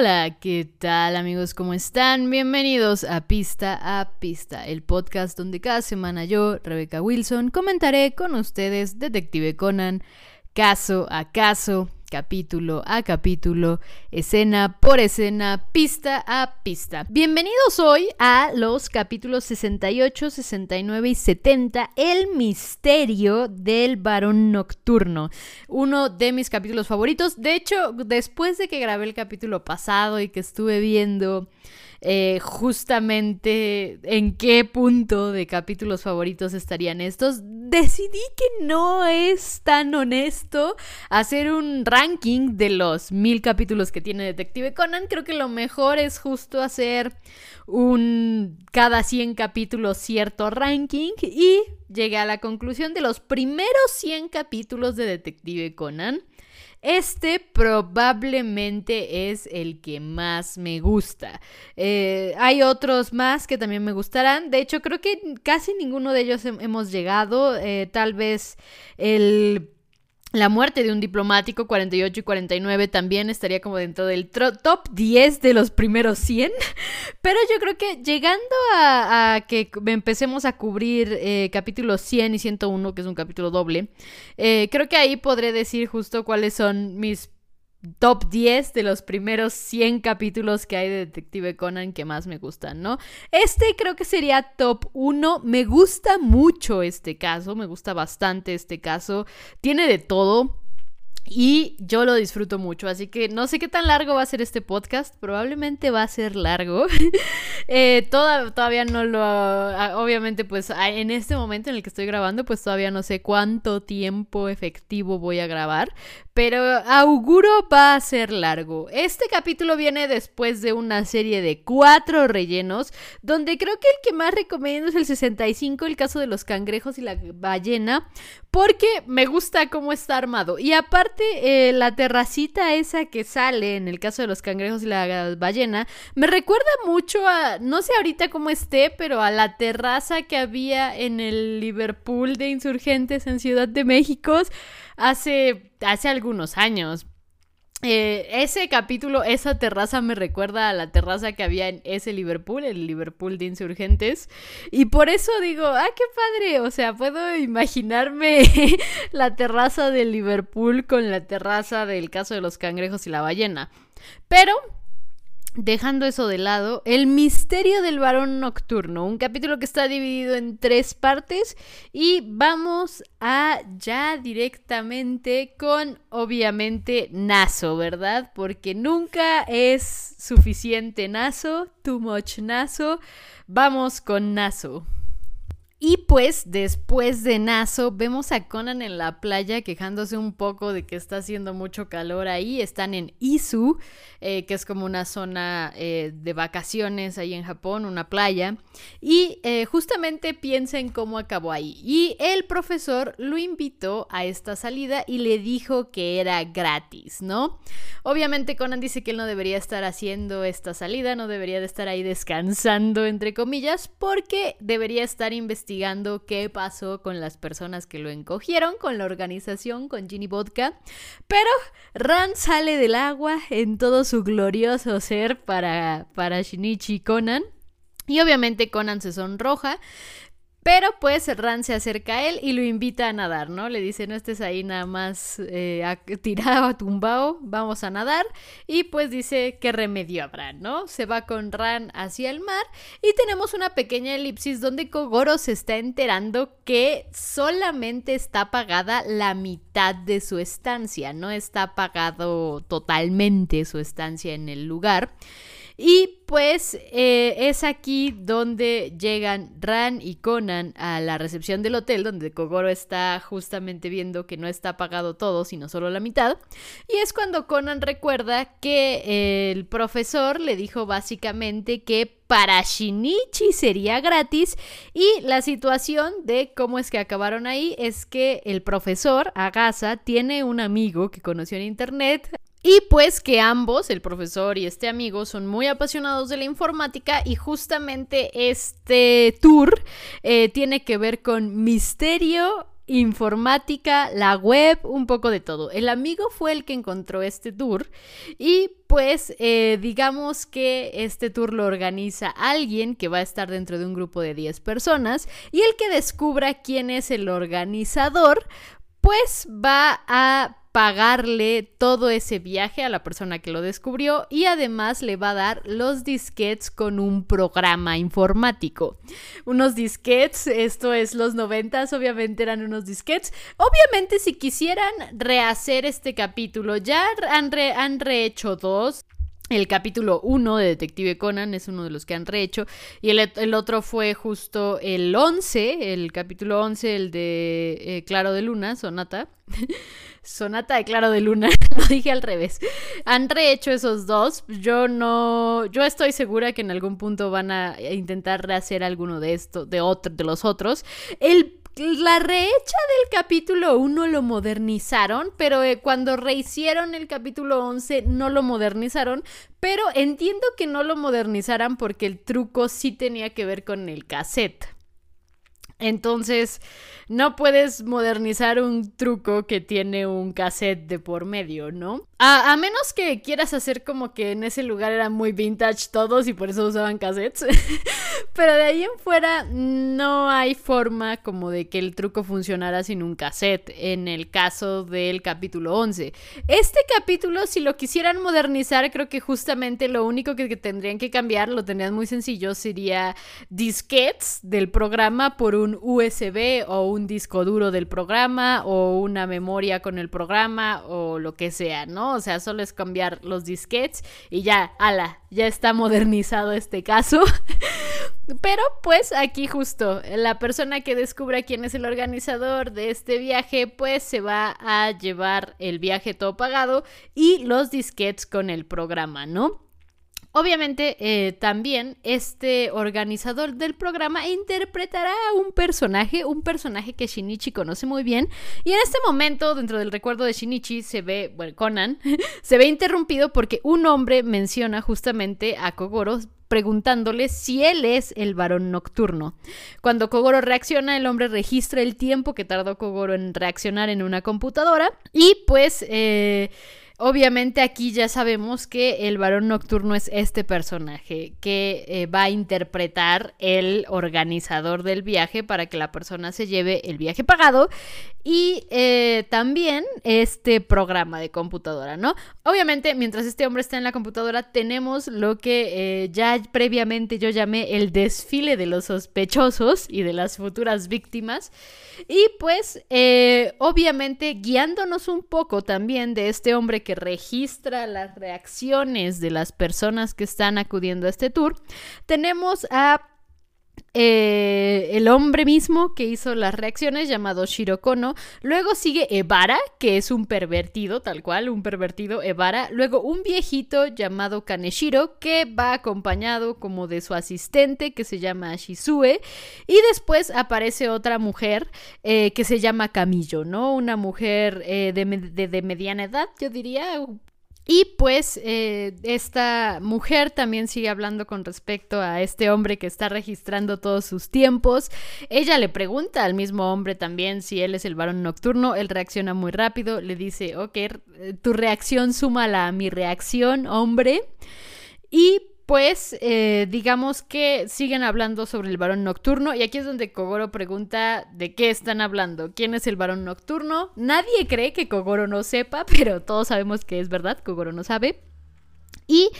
Hola, ¿qué tal amigos? ¿Cómo están? Bienvenidos a Pista a Pista, el podcast donde cada semana yo, Rebecca Wilson, comentaré con ustedes Detective Conan, caso a caso, capítulo a capítulo, escena por escena, pista a pista. Bienvenidos hoy a los capítulos 68, 69 y 70, El misterio del varón nocturno. Uno de mis capítulos favoritos. De hecho, después de que grabé el capítulo pasado y que estuve viendo eh, justamente en qué punto de capítulos favoritos estarían estos, decidí que no es tan honesto hacer un ranking de los mil capítulos que tiene Detective Conan. Creo que lo mejor es justo hacer un cada 100 capítulos cierto ranking y llegué a la conclusión de los primeros 100 capítulos de Detective Conan este probablemente es el que más me gusta. Eh, hay otros más que también me gustarán. De hecho, creo que casi ninguno de ellos hemos llegado. Eh, tal vez el la muerte de un diplomático 48 y 49 también estaría como dentro del top 10 de los primeros 100. Pero yo creo que llegando a, que empecemos a cubrir eh, capítulos 100 y 101, que es un capítulo doble, eh, creo que ahí podré decir justo cuáles son mis top 10 de los primeros 100 capítulos que hay de Detective Conan que más me gustan, ¿no? Este creo que sería top 1. Me gusta mucho este caso, me gusta bastante este caso. Tiene de todo. Y yo lo disfruto mucho, así que no sé qué tan largo va a ser este podcast, probablemente va a ser largo. eh, todavía no lo... Obviamente pues en este momento en el que estoy grabando pues todavía no sé cuánto tiempo efectivo voy a grabar, pero auguro va a ser largo. Este capítulo viene después de una serie de cuatro rellenos, donde creo que el que más recomiendo es el 65, el caso de los cangrejos y la ballena, porque me gusta cómo está armado. Y aparte, eh, la terracita esa que sale en el caso de los cangrejos y la ballena, me recuerda mucho a, no sé ahorita cómo esté, pero a la terraza que había en el Liverpool de insurgentes en Ciudad de México hace, hace algunos años. Eh, ese capítulo, esa terraza me recuerda a la terraza que había en ese Liverpool, el Liverpool de insurgentes. Y por eso digo, ah, qué padre. O sea, puedo imaginarme la terraza del Liverpool con la terraza del caso de los cangrejos y la ballena. Pero Dejando eso de lado, El misterio del varón nocturno, un capítulo que está dividido en tres partes y vamos a ya directamente con obviamente Naso, ¿verdad? Porque nunca es suficiente Naso, too much Naso. Vamos con Naso. Y pues después de Naso vemos a Conan en la playa quejándose un poco de que está haciendo mucho calor ahí. Están en Izu, eh, que es como una zona eh, de vacaciones ahí en Japón, una playa. Y eh, justamente piensa en cómo acabó ahí. Y el profesor lo invitó a esta salida y le dijo que era gratis, ¿no? Obviamente Conan dice que él no debería estar haciendo esta salida, no debería de estar ahí descansando, entre comillas, porque debería estar investigando investigando qué pasó con las personas que lo encogieron, con la organización, con Ginny Vodka. Pero Ran sale del agua en todo su glorioso ser para, para Shinichi Conan. Y obviamente Conan se sonroja, pero pues Ran se acerca a él y lo invita a nadar, ¿no? Le dice, no estés ahí nada más eh, tirado a tumbao, vamos a nadar. Y pues dice, ¿qué remedio habrá, no? Se va con Ran hacia el mar y tenemos una pequeña elipsis donde Kogoro se está enterando que solamente está pagada la mitad de su estancia, no está pagado totalmente su estancia en el lugar. Y pues eh, es aquí donde llegan Ran y Conan a la recepción del hotel, donde Kogoro está justamente viendo que no está pagado todo, sino solo la mitad. Y es cuando Conan recuerda que el profesor le dijo básicamente que para Shinichi sería gratis y la situación de cómo es que acabaron ahí es que el profesor Agasa tiene un amigo que conoció en internet y pues que ambos, el profesor y este amigo, son muy apasionados de la informática y justamente este tour eh, tiene que ver con misterio informática, la web, un poco de todo. El amigo fue el que encontró este tour y pues eh, digamos que este tour lo organiza alguien que va a estar dentro de un grupo de 10 personas y el que descubra quién es el organizador pues va a pagarle todo ese viaje a la persona que lo descubrió y además le va a dar los disquets con un programa informático. Unos disquets, esto es los noventas, obviamente eran unos disquets. Obviamente si quisieran rehacer este capítulo, ya han, han rehecho dos. El capítulo 1 de Detective Conan es uno de los que han rehecho. Y el, otro fue justo el 11, el capítulo 11, el de eh, Claro de Luna, Sonata. Sonata de Claro de Luna, lo dije al revés. Han rehecho esos dos. Yo no. Yo estoy segura que en algún punto van a intentar rehacer alguno de estos, de, otro, de los otros. El la rehecha del capítulo 1 lo modernizaron, pero eh, cuando rehicieron el capítulo 11 no lo modernizaron, pero entiendo que no lo modernizaran porque el truco sí tenía que ver con el cassette. Entonces, no puedes modernizar un truco que tiene un cassette de por medio, ¿no? A, menos que quieras hacer como que en ese lugar eran muy vintage todos y por eso usaban cassettes. Pero de ahí en fuera no hay forma como de que el truco funcionara sin un cassette en el caso del capítulo 11. Este capítulo, si lo quisieran modernizar, creo que justamente lo único que, tendrían que cambiar, lo tendrían muy sencillo, sería disquets del programa por un USB o un disco duro del programa o una memoria con el programa o lo que sea, ¿no? O sea, solo es cambiar los disquets y ya, ala, ya está modernizado este caso. Pero pues aquí justo la persona que descubra quién es el organizador de este viaje pues se va a llevar el viaje todo pagado y los disquets con el programa, ¿no? Obviamente, eh, también este organizador del programa interpretará a un personaje, un personaje que Shinichi conoce muy bien. Y en este momento, dentro del recuerdo de Shinichi, se ve, bueno, Conan, se ve interrumpido porque un hombre menciona justamente a Kogoro preguntándole si él es el varón nocturno. Cuando Kogoro reacciona, el hombre registra el tiempo que tardó Kogoro en reaccionar en una computadora y pues... Eh, Obviamente aquí ya sabemos que el varón nocturno es este personaje que eh, va a interpretar el organizador del viaje para que la persona se lleve el viaje pagado y eh, también este programa de computadora, ¿no? Obviamente mientras este hombre está en la computadora tenemos lo que eh, ya previamente yo llamé el desfile de los sospechosos y de las futuras víctimas y pues obviamente guiándonos un poco también de este hombre que registra las reacciones de las personas que están acudiendo a este tour, tenemos a eh, el hombre mismo que hizo las reacciones llamado Shirokono. Luego sigue Ebara, que es un pervertido, tal cual, un pervertido Ebara. Luego un viejito llamado Kaneshiro, que va acompañado como de su asistente, que se llama Shizue. Y después aparece otra mujer eh, que se llama Camillo, ¿no? Una mujer eh, de, de mediana edad, yo diría, y pues eh, esta mujer también sigue hablando con respecto a este hombre que está registrando todos sus tiempos. Ella le pregunta al mismo hombre también si él es el varón nocturno. Él reacciona muy rápido, le dice, ok, tu reacción súmala a mi reacción, hombre. Y pues digamos que siguen hablando sobre el varón nocturno y aquí es donde Kogoro pregunta de qué están hablando, quién es el varón nocturno. Nadie cree que Kogoro no sepa, pero todos sabemos que es verdad, Kogoro no sabe. Y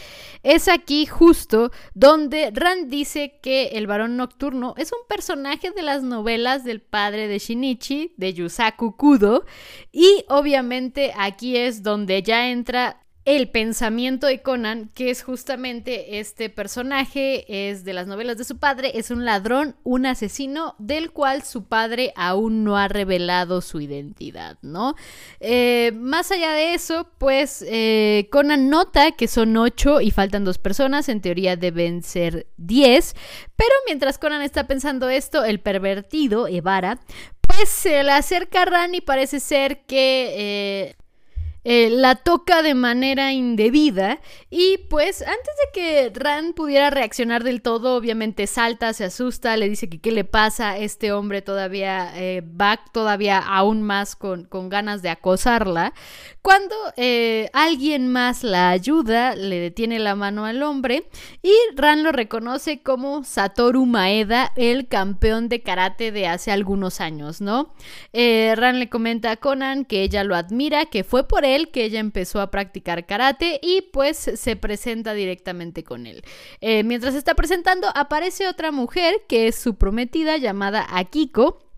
es aquí justo donde Rand dice que el varón nocturno es un personaje de las novelas del padre de Shinichi, de Yusaku Kudo, y obviamente aquí es donde ya entra el pensamiento de Conan, que es justamente este personaje, es de las novelas de su padre, es un ladrón, un asesino, del cual su padre aún no ha revelado su identidad, ¿no? Eh, más allá de eso, pues eh, Conan nota que son ocho y faltan dos personas, en teoría deben ser diez, pero mientras Conan está pensando esto, el pervertido, Evara, pues se le acerca a Ran y parece ser que... Eh, eh, la toca de manera indebida y pues antes de que Ran pudiera reaccionar del todo, obviamente salta, se asusta, le dice que qué le pasa, este hombre todavía eh, va todavía aún más con, con, ganas de acosarla, cuando eh, alguien más la ayuda, le detiene la mano al hombre y Ran lo reconoce como Satoru Maeda, el campeón de karate de hace algunos años, ¿no? Ran le comenta a Conan que ella lo admira, que fue por él que ella empezó a practicar karate y pues se presenta directamente con él. Eh, mientras está presentando aparece otra mujer que es su prometida llamada Akiko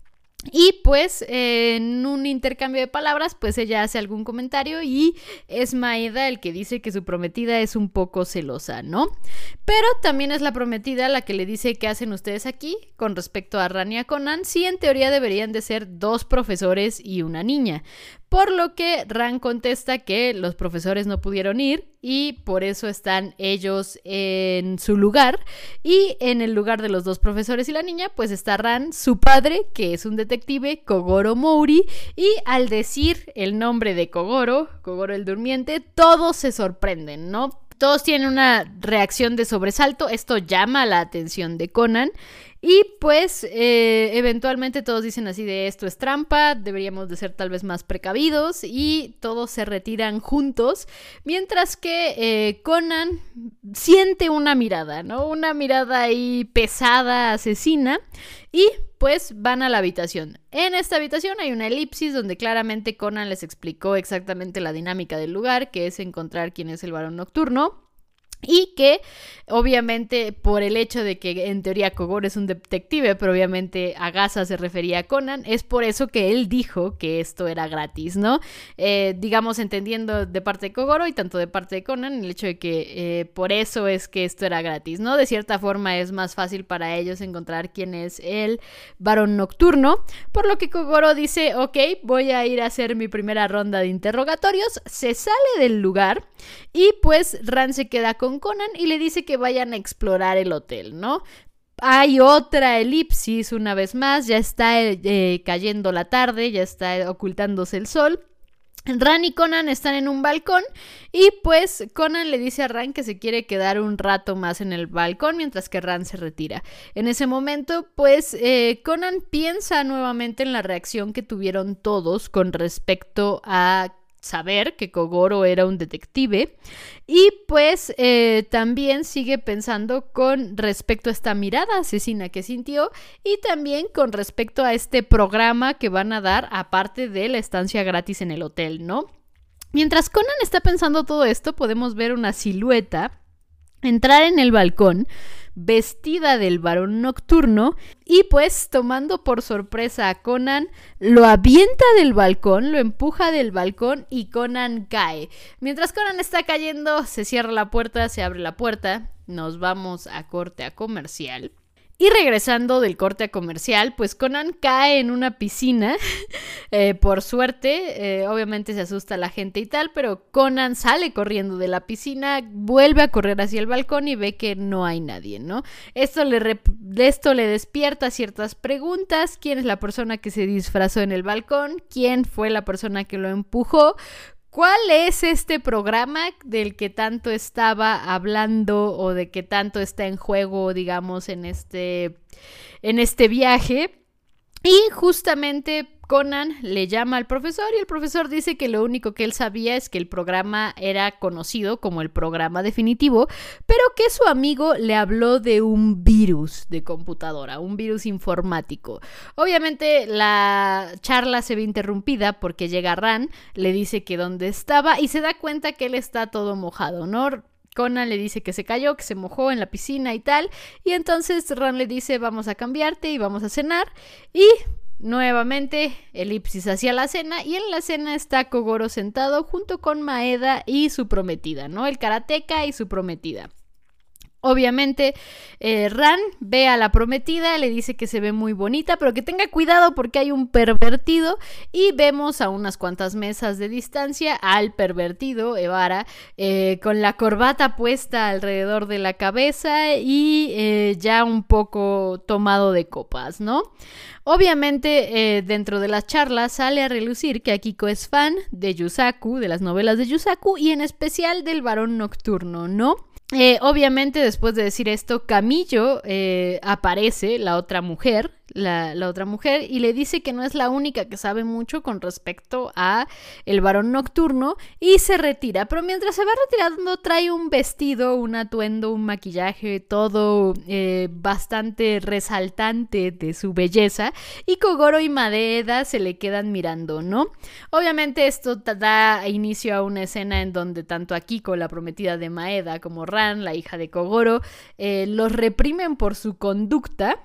y pues en un intercambio de palabras, pues ella hace algún comentario y es Maeda el que dice que su prometida es un poco celosa, ¿no? Pero también es la prometida la que le dice qué hacen ustedes aquí con respecto a Rania Conan, si en teoría deberían de ser dos profesores y una niña. Por lo que Ran contesta que los profesores no pudieron ir y por eso están ellos en su lugar. Y en el lugar de los dos profesores y la niña, pues está Ran, su padre, que es un detective, Kogoro Mouri. Y al decir el nombre de Kogoro, Kogoro el durmiente, todos se sorprenden, ¿no? Todos tienen una reacción de sobresalto, esto llama la atención de Conan y pues eh, eventualmente todos dicen así de esto es trampa, deberíamos de ser tal vez más precavidos y todos se retiran juntos, mientras que eh, Conan siente una mirada, ¿no? Una mirada ahí pesada, asesina y pues van a la habitación. En esta habitación hay una elipsis donde claramente Conan les explicó exactamente la dinámica del lugar, que es encontrar quién es el varón nocturno. Y que obviamente por el hecho de que en teoría Kogoro es un detective, pero obviamente Agasa se refería a Conan, es por eso que él dijo que esto era gratis, ¿no? Eh, digamos entendiendo de parte de Kogoro y tanto de parte de Conan el hecho de que eh, por eso es que esto era gratis, ¿no? De cierta forma es más fácil para ellos encontrar quién es el varón nocturno, por lo que Kogoro dice, ok, voy a ir a hacer mi primera ronda de interrogatorios, se sale del lugar y pues Ran se queda con Conan y le dice que vayan a explorar el hotel, ¿no? Hay otra elipsis una vez más, ya está eh, cayendo la tarde, ya está ocultándose el sol. Ran y Conan están en un balcón y pues Conan le dice a Ran que se quiere quedar un rato más en el balcón mientras que Ran se retira. En ese momento pues eh, Conan piensa nuevamente en la reacción que tuvieron todos con respecto a saber que Kogoro era un detective y pues eh, también sigue pensando con respecto a esta mirada asesina que sintió y también con respecto a este programa que van a dar aparte de la estancia gratis en el hotel, ¿no? Mientras Conan está pensando todo esto podemos ver una silueta entrar en el balcón vestida del varón nocturno y pues tomando por sorpresa a Conan, lo avienta del balcón, lo empuja del balcón y Conan cae. Mientras Conan está cayendo, se cierra la puerta, se abre la puerta, nos vamos a corte a comercial. Y regresando del corte comercial, pues Conan cae en una piscina. Eh, por suerte, eh, obviamente se asusta la gente y tal, pero Conan sale corriendo de la piscina, vuelve a correr hacia el balcón y ve que no hay nadie, ¿no? Esto le, esto le despierta ciertas preguntas. ¿Quién es la persona que se disfrazó en el balcón? ¿Quién fue la persona que lo empujó? ¿Cuál es este programa del que tanto estaba hablando o de que tanto está en juego, digamos, en este, en este viaje? Y justamente Conan le llama al profesor y el profesor dice que lo único que él sabía es que el programa era conocido como el programa definitivo, pero que su amigo le habló de un virus de computadora, un virus informático. Obviamente la charla se ve interrumpida porque llega Ran, le dice que dónde estaba y se da cuenta que él está todo mojado, ¿no? Conan le dice que se cayó, que se mojó en la piscina y tal. Y entonces Ran le dice, vamos a cambiarte y vamos a cenar. Y Nuevamente, elipsis hacia la cena y en la cena está Kogoro sentado junto con Maeda y su prometida, ¿no? El karateca y su prometida. Obviamente, eh, Ran ve a la prometida, le dice que se ve muy bonita, pero que tenga cuidado porque hay un pervertido. Y vemos a unas cuantas mesas de distancia al pervertido, Evara, eh, con la corbata puesta alrededor de la cabeza y eh, ya un poco tomado de copas, ¿no? Obviamente, dentro de las charlas sale a relucir que Akiko es fan de Yusaku, de las novelas de Yusaku y en especial del varón nocturno, ¿no? Eh, obviamente, después de decir esto, Camillo eh, aparece, la otra mujer, la, otra mujer y le dice que no es la única que sabe mucho con respecto a el varón nocturno y se retira. Pero mientras se va retirando trae un vestido, un atuendo, un maquillaje, todo eh, bastante resaltante de su belleza y Kogoro y Madeda se le quedan mirando, ¿no? Obviamente esto da inicio a una escena en donde tanto Akiko, la prometida de Maeda, como Ran, la hija de Kogoro, eh, los reprimen por su conducta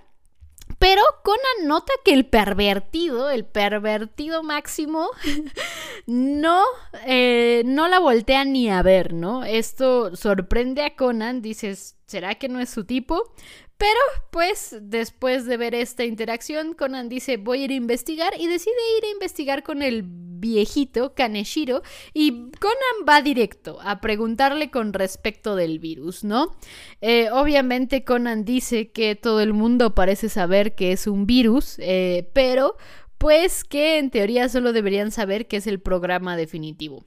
pero Conan nota que el pervertido, el pervertido máximo, no, eh, no la voltea ni a ver, ¿no? Esto sorprende a Conan, dices, ¿será que no es su tipo? Pero, pues, después de ver esta interacción, Conan dice, voy a ir a investigar y decide ir a investigar con el viejito Kaneshiro y Conan va directo a preguntarle con respecto del virus, ¿no? Eh, obviamente Conan dice que todo el mundo parece saber que es un virus, eh, pero pues que en teoría solo deberían saber que es el programa definitivo.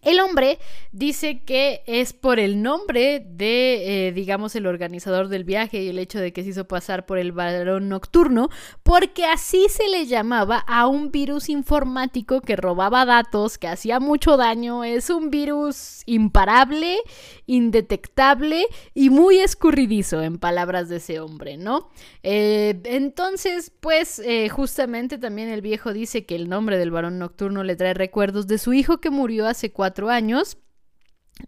El hombre dice que es por el nombre de, eh, digamos, el organizador del viaje y el hecho de que se hizo pasar por el varón nocturno, porque así se le llamaba a un virus informático que robaba datos, que hacía mucho daño. Es un virus imparable, indetectable y muy escurridizo, en palabras de ese hombre, ¿no? Eh, entonces, pues, eh, justamente también el viejo dice que el nombre del varón nocturno le trae recuerdos de su hijo que murió hace cuatro años.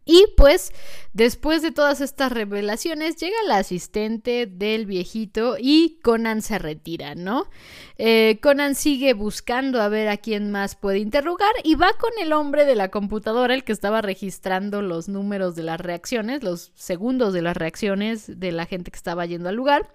Y pues después de todas estas revelaciones llega la asistente del viejito y Conan se retira, ¿no? Eh, Conan sigue buscando a ver a quién más puede interrogar y va con el hombre de la computadora, el que estaba registrando los números de las reacciones, los segundos de las reacciones de la gente que estaba yendo al lugar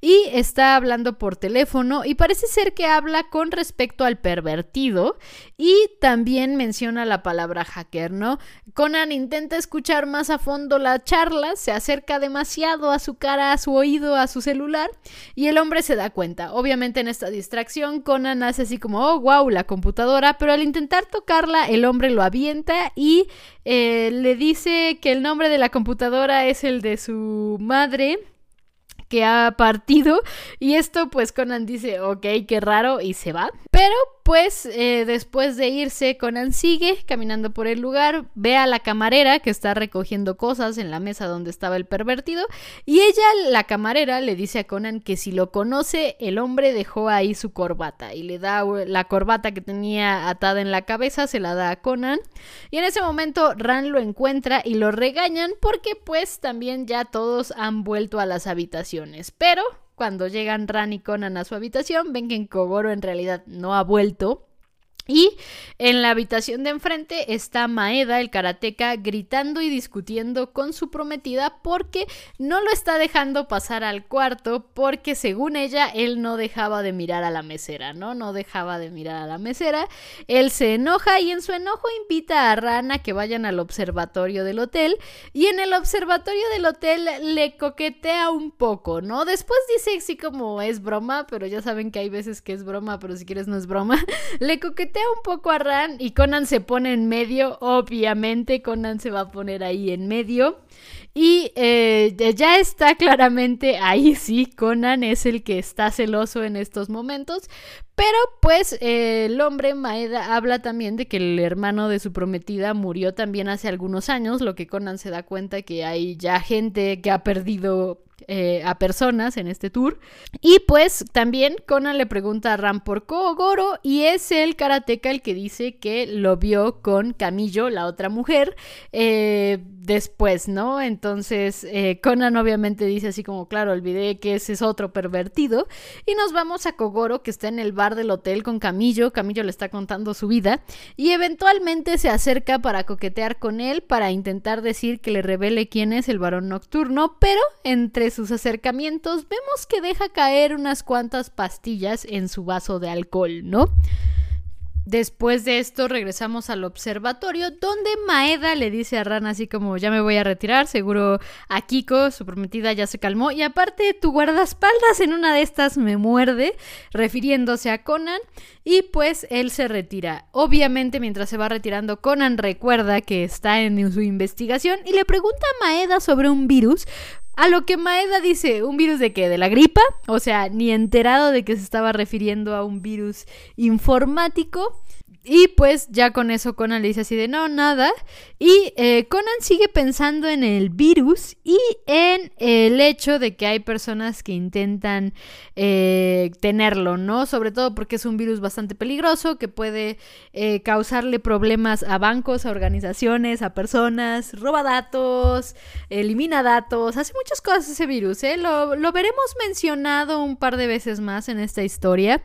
y está hablando por teléfono y parece ser que habla con respecto al pervertido y también menciona la palabra hacker, ¿no? Conan intenta escuchar más a fondo la charla, se acerca demasiado a su cara, a su oído, a su celular y el hombre se da cuenta. Obviamente en esta distracción Conan hace así como, oh, wow, la computadora, pero al intentar tocarla el hombre lo avienta y eh, le dice que el nombre de la computadora es el de su madre que ha partido. Y esto pues Conan dice ok qué raro y se va. Pero pues eh, después de irse, Conan sigue caminando por el lugar, ve a la camarera que está recogiendo cosas en la mesa donde estaba el pervertido y ella, la camarera, le dice a Conan que si lo conoce, el hombre dejó ahí su corbata y le da la corbata que tenía atada en la cabeza, se la da a Conan. Y en ese momento Ran lo encuentra y lo regañan porque pues también ya todos han vuelto a las habitaciones, pero cuando llegan Ran y Conan a su habitación, ven que Kogoro en realidad no ha vuelto y en la habitación de enfrente está Maeda, el karateca, gritando y discutiendo con su prometida porque no lo está dejando pasar al cuarto porque según ella él no dejaba de mirar a la mesera, ¿no? No dejaba de mirar a la mesera. Él se enoja y en su enojo invita a Rana que vayan al observatorio del hotel y en el observatorio del hotel le coquetea un poco, ¿no? Después dice así como es broma, pero ya saben que hay veces que es broma, pero si quieres no es broma. le coquetea un poco a Ran y Conan se pone en medio. Obviamente, Conan se va a poner ahí en medio. Y eh, ya está claramente ahí sí, Conan es el que está celoso en estos momentos. Pero pues el hombre Maeda habla también de que el hermano de su prometida murió también hace algunos años, lo que Conan se da cuenta que hay ya gente que ha perdido eh, a personas en este tour. Y pues también Conan le pregunta a Ram por Kogoro y es el karateca el que dice que lo vio con Camillo, la otra mujer, eh, después, ¿no? Entonces eh, Conan obviamente dice así como, claro, olvidé que ese es otro pervertido. Y nos vamos a Kogoro, que está en el bar del hotel con Camillo. Camillo le está contando su vida. Y eventualmente se acerca para coquetear con él, para intentar decir que le revele quién es el varón nocturno. Pero entre sus acercamientos vemos que deja caer unas cuantas pastillas en su vaso de alcohol, ¿no? Después de esto regresamos al observatorio donde Maeda le dice a Ran así como ya me voy a retirar, seguro a Kiko, su prometida, ya se calmó y aparte tu guardaespaldas en una de estas me muerde, refiriéndose a Conan y pues él se retira. Obviamente mientras se va retirando Conan recuerda que está en su investigación y le pregunta a Maeda sobre un virus a lo que Maeda dice, ¿un virus de qué? ¿De la gripa? O sea, ni enterado de que se estaba refiriendo a un virus informático. Y pues ya con eso Conan le dice así de no, nada. Y eh, Conan sigue pensando en el virus y en el hecho de que hay personas que intentan eh, tenerlo, ¿no? Sobre todo porque es un virus bastante peligroso que puede eh, causarle problemas a bancos, a organizaciones, a personas, roba datos, elimina datos, hace muchas cosas ese virus, ¿eh? Lo, lo veremos mencionado un par de veces más en esta historia.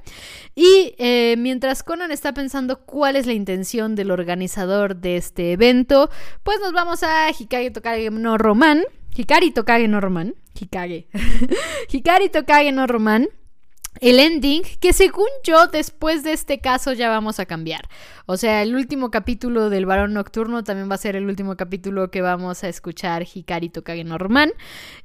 Y mientras Conan está pensando cuál es la intención del organizador de este evento, pues nos vamos a Hikage Tokage no Roman. Hikari Tokage no Roman. Hikage. Hikari Tokage no Roman el ending, que según yo, después de este caso ya vamos a cambiar. O sea, el último capítulo del Varón Nocturno también va a ser el último capítulo que vamos a escuchar Hikari Tokage Norman.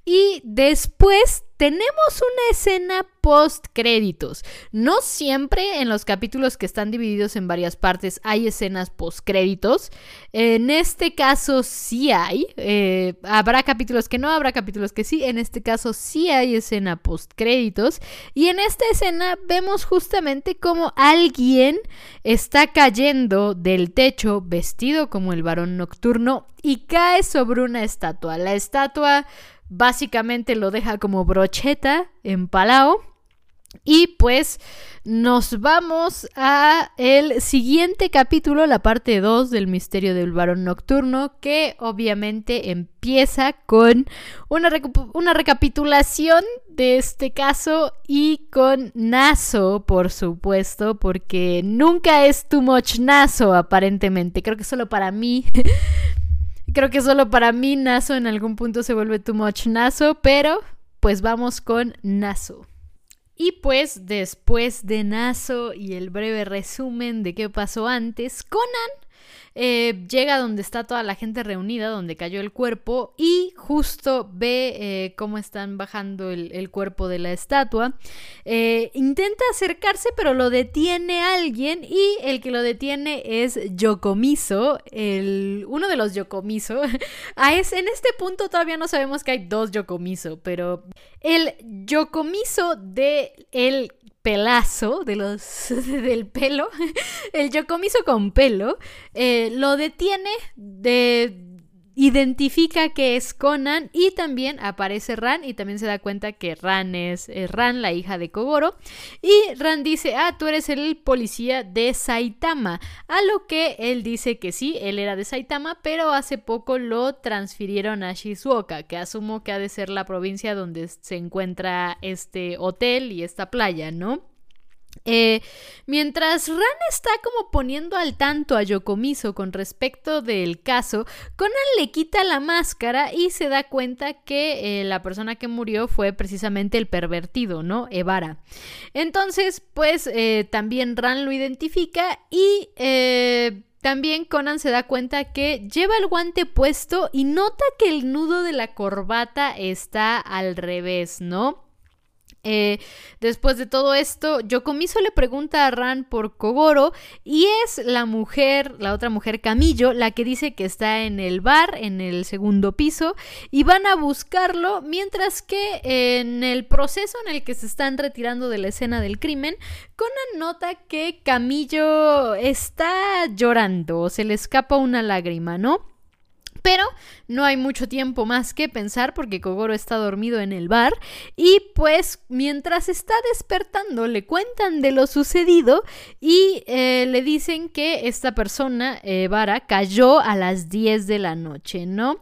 Y después tenemos una escena post créditos. No siempre en los capítulos que están divididos en varias partes hay escenas post créditos. En este caso sí hay. Eh, habrá capítulos que no, habrá capítulos que sí. En este caso sí hay escena post créditos. Y en esta escena vemos justamente como alguien está cayendo del techo vestido como el varón nocturno y cae sobre una estatua. La estatua básicamente lo deja como brocheta en Palau. Y pues nos vamos a el siguiente capítulo, la parte 2 del misterio del varón nocturno, que obviamente empieza con una, una, recapitulación de este caso y con Naso, por supuesto, porque nunca es too much Naso, aparentemente. Creo que solo para mí Creo que solo para mí Naso en algún punto se vuelve too much Naso, pero pues vamos con Naso. Y pues después de Naso y el breve resumen de qué pasó antes, Conan eh, llega donde está toda la gente reunida, donde cayó el cuerpo, y justo ve eh, cómo están bajando el, cuerpo de la estatua. Eh, intenta acercarse, pero lo detiene alguien, y el que lo detiene es Yokomiso, el, uno de los Yokomiso. A es, en este punto todavía no sabemos que hay dos Yokomiso, pero el Yokomiso de el pelazo de los del pelo, el yocomiso con pelo, eh, lo detiene de identifica que es Conan y también aparece Ran y también se da cuenta que Ran es, Ran, la hija de Kogoro. Y Ran dice, ah, tú eres el policía de Saitama. A lo que él dice que sí, él era de Saitama, pero hace poco lo transfirieron a Shizuoka, que asumo que ha de ser la provincia donde se encuentra este hotel y esta playa, ¿no? Eh, mientras Ran está como poniendo al tanto a Yokomiso con respecto del caso, Conan le quita la máscara y se da cuenta que eh, la persona que murió fue precisamente el pervertido, ¿no? Evara. Entonces, pues eh, también Ran lo identifica y también Conan se da cuenta que lleva el guante puesto y nota que el nudo de la corbata está al revés, ¿no? Eh, después de todo esto, Yokomiso le pregunta a Ran por Kogoro y es la mujer, la otra mujer Camillo, la que dice que está en el bar, en el segundo piso, y van a buscarlo, mientras que en el proceso en el que se están retirando de la escena del crimen, Conan nota que Camillo está llorando, se le escapa una lágrima, ¿no? Pero no hay mucho tiempo más que pensar porque Kogoro está dormido en el bar y pues mientras está despertando le cuentan de lo sucedido y eh, le dicen que esta persona, eh, Vara, cayó a las 10 de la noche, ¿no?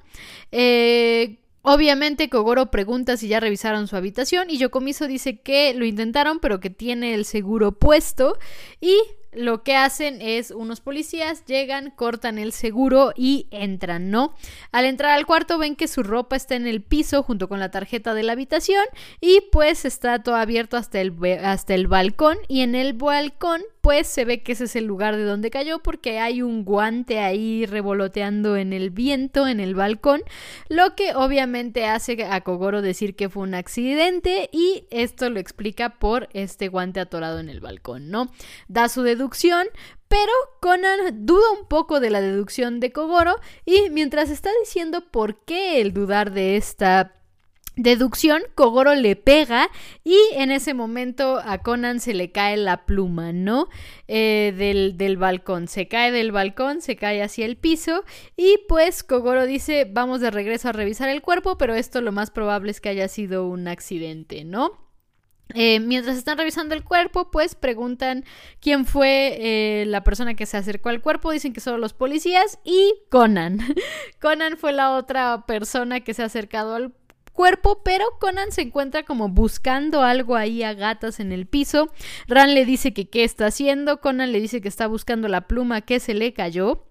Eh, Obviamente Kogoro pregunta si ya revisaron su habitación y Yokomiso dice que lo intentaron pero que tiene el seguro puesto y lo que hacen es unos policías llegan, cortan el seguro y entran, ¿no? Al entrar al cuarto ven que su ropa está en el piso junto con la tarjeta de la habitación y pues está todo abierto hasta el, hasta el balcón y en el balcón pues se ve que ese es el lugar de donde cayó porque hay un guante ahí revoloteando en el viento en el balcón, lo que obviamente hace a Kogoro decir que fue un accidente y esto lo explica por este guante atorado en el balcón, ¿no? Da su deducción, pero Conan duda un poco de la deducción de Kogoro y mientras está diciendo por qué el dudar de esta deducción, Kogoro le pega y en ese momento a Conan se le cae la pluma, ¿no? Eh, del, del, balcón. Se cae del balcón, se cae hacia el piso y pues Kogoro dice vamos de regreso a revisar el cuerpo, pero esto lo más probable es que haya sido un accidente, ¿no? Eh, mientras están revisando el cuerpo, pues preguntan quién fue eh, la persona que se acercó al cuerpo. Dicen que son los policías y Conan. Conan fue la otra persona que se ha acercado al cuerpo, pero Conan se encuentra como buscando algo ahí a gatas en el piso. Ran le dice que qué está haciendo, Conan le dice que está buscando la pluma que se le cayó.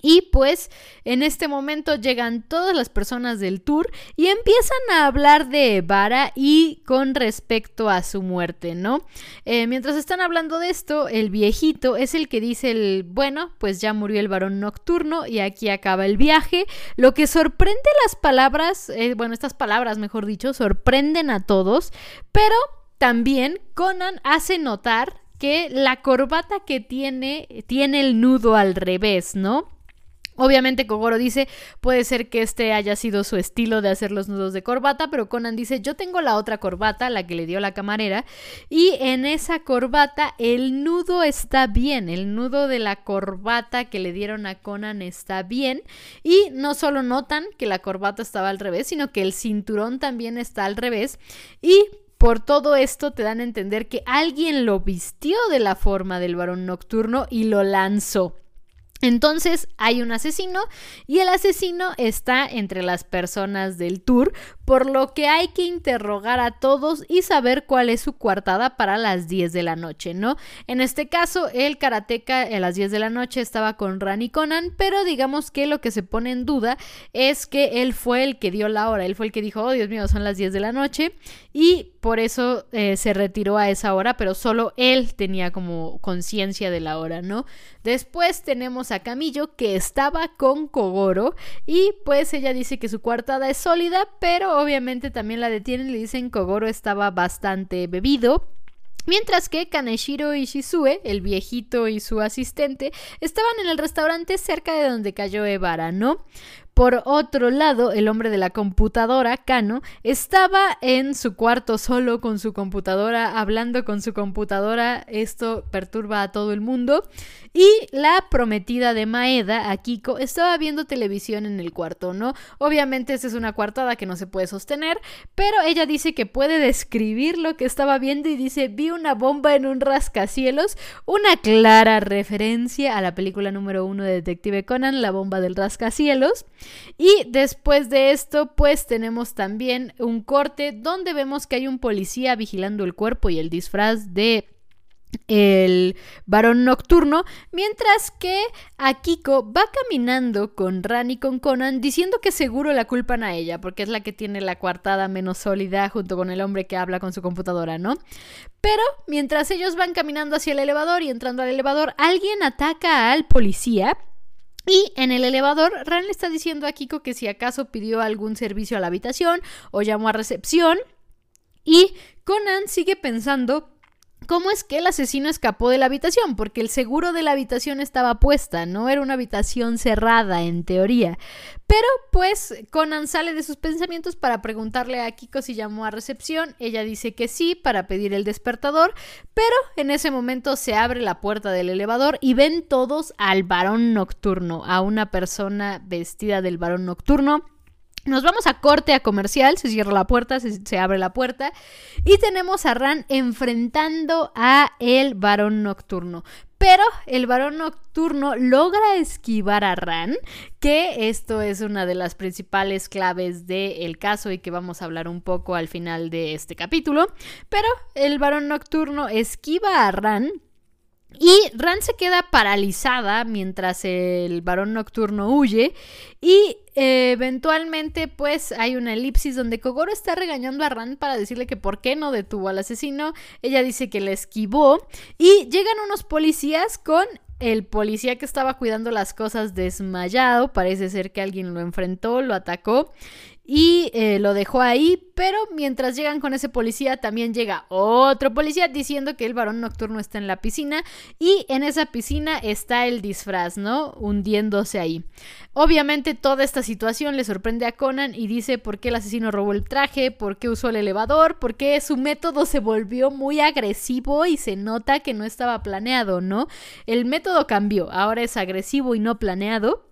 Y pues en este momento llegan todas las personas del tour y empiezan a hablar de Vara y con respecto a su muerte, ¿no? Eh, mientras están hablando de esto, el viejito es el que dice el, bueno, pues ya murió el varón nocturno y aquí acaba el viaje. Lo que sorprende las palabras, eh, bueno, estas palabras, mejor dicho, sorprenden a todos, pero también Conan hace notar que la corbata que tiene tiene el nudo al revés, ¿no? Obviamente Kogoro dice, puede ser que este haya sido su estilo de hacer los nudos de corbata, pero Conan dice, yo tengo la otra corbata, la que le dio la camarera, y en esa corbata el nudo está bien, el nudo de la corbata que le dieron a Conan está bien, y no solo notan que la corbata estaba al revés, sino que el cinturón también está al revés, y por todo esto te dan a entender que alguien lo vistió de la forma del varón nocturno y lo lanzó. Entonces hay un asesino y el asesino está entre las personas del tour, por lo que hay que interrogar a todos y saber cuál es su coartada para las 10 de la noche, ¿no? En este caso, el karateca a las 10 de la noche estaba con Rani Conan, pero digamos que lo que se pone en duda es que él fue el que dio la hora, él fue el que dijo, oh Dios mío, son las 10 de la noche y por eso eh, se retiró a esa hora, pero solo él tenía como conciencia de la hora, ¿no? Después tenemos a Camillo que estaba con Kogoro y pues ella dice que su coartada es sólida, pero obviamente también la detienen y le dicen Kogoro estaba bastante bebido. Mientras que Kaneshiro y Shizue, el viejito y su asistente, estaban en el restaurante cerca de donde cayó Evara, ¿no? Por otro lado, el hombre de la computadora, Kano, estaba en su cuarto solo con su computadora, hablando con su computadora. Esto perturba a todo el mundo. Y la prometida de Maeda, Akiko, estaba viendo televisión en el cuarto, ¿no? Obviamente esa es una coartada que no se puede sostener, pero ella dice que puede describir lo que estaba viendo y dice, vi una bomba en un rascacielos, una clara referencia a la película número uno de Detective Conan, la bomba del rascacielos. Y después de esto, pues tenemos también un corte donde vemos que hay un policía vigilando el cuerpo y el disfraz de el varón nocturno, mientras que Akiko va caminando con Ran y con Conan diciendo que seguro la culpan a ella, porque es la que tiene la coartada menos sólida junto con el hombre que habla con su computadora, ¿no? Pero mientras ellos van caminando hacia el elevador y entrando al elevador, alguien ataca al policía y en el elevador, Ran le está diciendo a Kiko que si acaso pidió algún servicio a la habitación o llamó a recepción. Y Conan sigue pensando cómo es que el asesino escapó de la habitación, porque el seguro de la habitación estaba puesta, no era una habitación cerrada en teoría. Pero pues Conan sale de sus pensamientos para preguntarle a Kiko si llamó a recepción, ella dice que sí para pedir el despertador, pero en ese momento se abre la puerta del elevador y ven todos al varón nocturno, a una persona vestida del varón nocturno nos vamos a corte a comercial, se cierra la puerta, se, abre la puerta y tenemos a Ran enfrentando a el varón nocturno. Pero el varón nocturno logra esquivar a Ran, que esto es una de las principales claves del caso y que vamos a hablar un poco al final de este capítulo. Pero el varón nocturno esquiva a Ran y Ran se queda paralizada mientras el varón nocturno huye y eh, eventualmente pues hay una elipsis donde Kogoro está regañando a Ran para decirle que por qué no detuvo al asesino. Ella dice que le esquivó y llegan unos policías con el policía que estaba cuidando las cosas desmayado. Parece ser que alguien lo enfrentó, lo atacó y eh, lo dejó ahí, pero mientras llegan con ese policía también llega otro policía diciendo que el varón nocturno está en la piscina y en esa piscina está el disfraz, ¿no? Hundiéndose ahí. Obviamente toda esta situación le sorprende a Conan y dice por qué el asesino robó el traje, por qué usó el elevador, por qué su método se volvió muy agresivo y se nota que no estaba planeado, ¿no? El método cambió, ahora es agresivo y no planeado.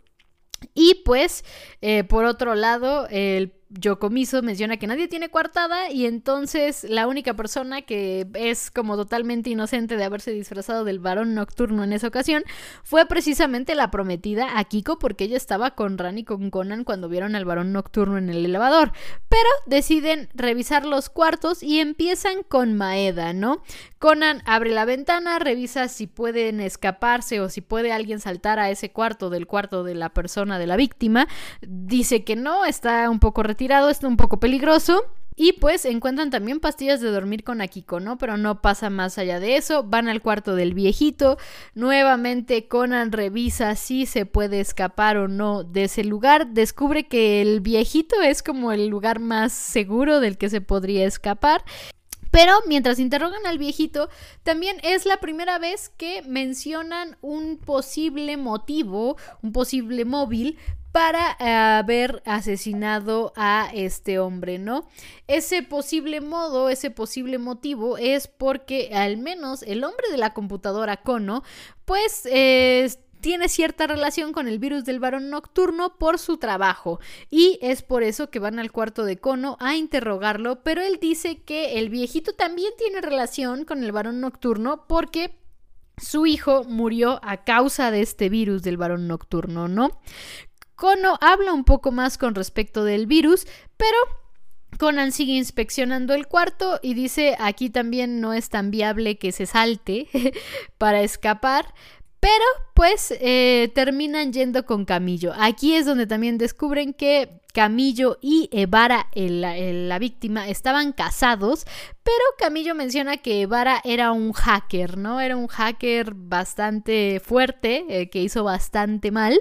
Y pues, eh, por otro lado, el Yokomiso menciona que nadie tiene coartada y entonces la única persona que es como totalmente inocente de haberse disfrazado del varón nocturno en esa ocasión fue precisamente la prometida a Kiko porque ella estaba con Ran y con Conan cuando vieron al varón nocturno en el elevador. Pero deciden revisar los cuartos y empiezan con Maeda, ¿no? Conan abre la ventana, revisa si pueden escaparse o si puede alguien saltar a ese cuarto del cuarto de la persona de la víctima. Dice que no, está un poco retirado tirado, está un poco peligroso. Y pues encuentran también pastillas de dormir con Akiko, ¿no? Pero no pasa más allá de eso. Van al cuarto del viejito. Nuevamente Conan revisa si se puede escapar o no de ese lugar. Descubre que el viejito es como el lugar más seguro del que se podría escapar. Pero mientras interrogan al viejito, también es la primera vez que mencionan un posible motivo, un posible móvil para eh, haber asesinado a este hombre, ¿no? Ese posible modo, ese posible motivo es porque al menos el hombre de la computadora Kono, pues tiene cierta relación con el virus del varón nocturno por su trabajo y es por eso que van al cuarto de Kono a interrogarlo, pero él dice que el viejito también tiene relación con el varón nocturno porque su hijo murió a causa de este virus del varón nocturno, ¿no? Kono habla un poco más con respecto del virus, pero Conan sigue inspeccionando el cuarto y dice aquí también no es tan viable que se salte para escapar. Pero pues eh, terminan yendo con Camillo. Aquí es donde también descubren que Camillo y Evara, la víctima, estaban casados, pero Camillo menciona que Evara era un hacker, ¿no? Era un hacker bastante fuerte, eh, que hizo bastante mal.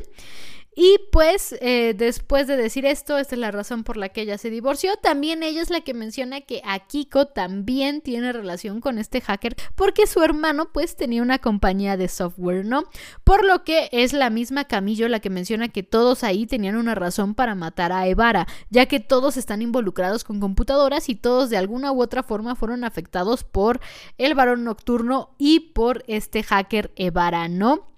Y pues eh, después de decir esto, esta es la razón por la que ella se divorció. También ella es la que menciona que Akiko también tiene relación con este hacker porque su hermano pues tenía una compañía de software, ¿no? Por lo que es la misma Camillo la que menciona que todos ahí tenían una razón para matar a Evara, ya que todos están involucrados con computadoras y todos de alguna u otra forma fueron afectados por el varón nocturno y por este hacker Evara, ¿no?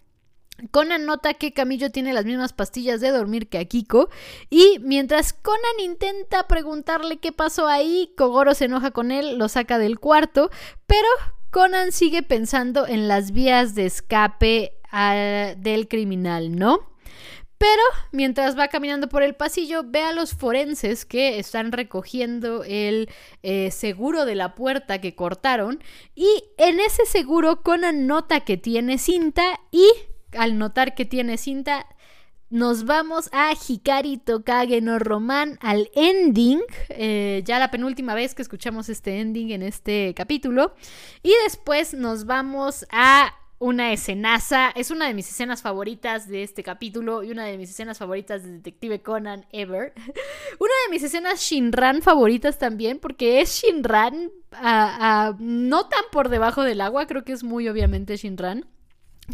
Conan nota que Camillo tiene las mismas pastillas de dormir que Akiko y mientras Conan intenta preguntarle qué pasó ahí, Kogoro se enoja con él, lo saca del cuarto, pero Conan sigue pensando en las vías de escape ah, del criminal, ¿no? Pero mientras va caminando por el pasillo, ve a los forenses que están recogiendo el eh, seguro de la puerta que cortaron. Y en ese seguro Conan nota que tiene cinta y al notar que tiene cinta, nos vamos a Hikari Tokage no Roman, al ending, eh, ya la penúltima vez que escuchamos este ending en este capítulo. Y después nos vamos a una escenaza. Es una de mis escenas favoritas de este capítulo y una de mis escenas favoritas de Detective Conan ever. una de mis escenas Shinran favoritas también, porque es Shinran no tan por debajo del agua, creo que es muy obviamente Shinran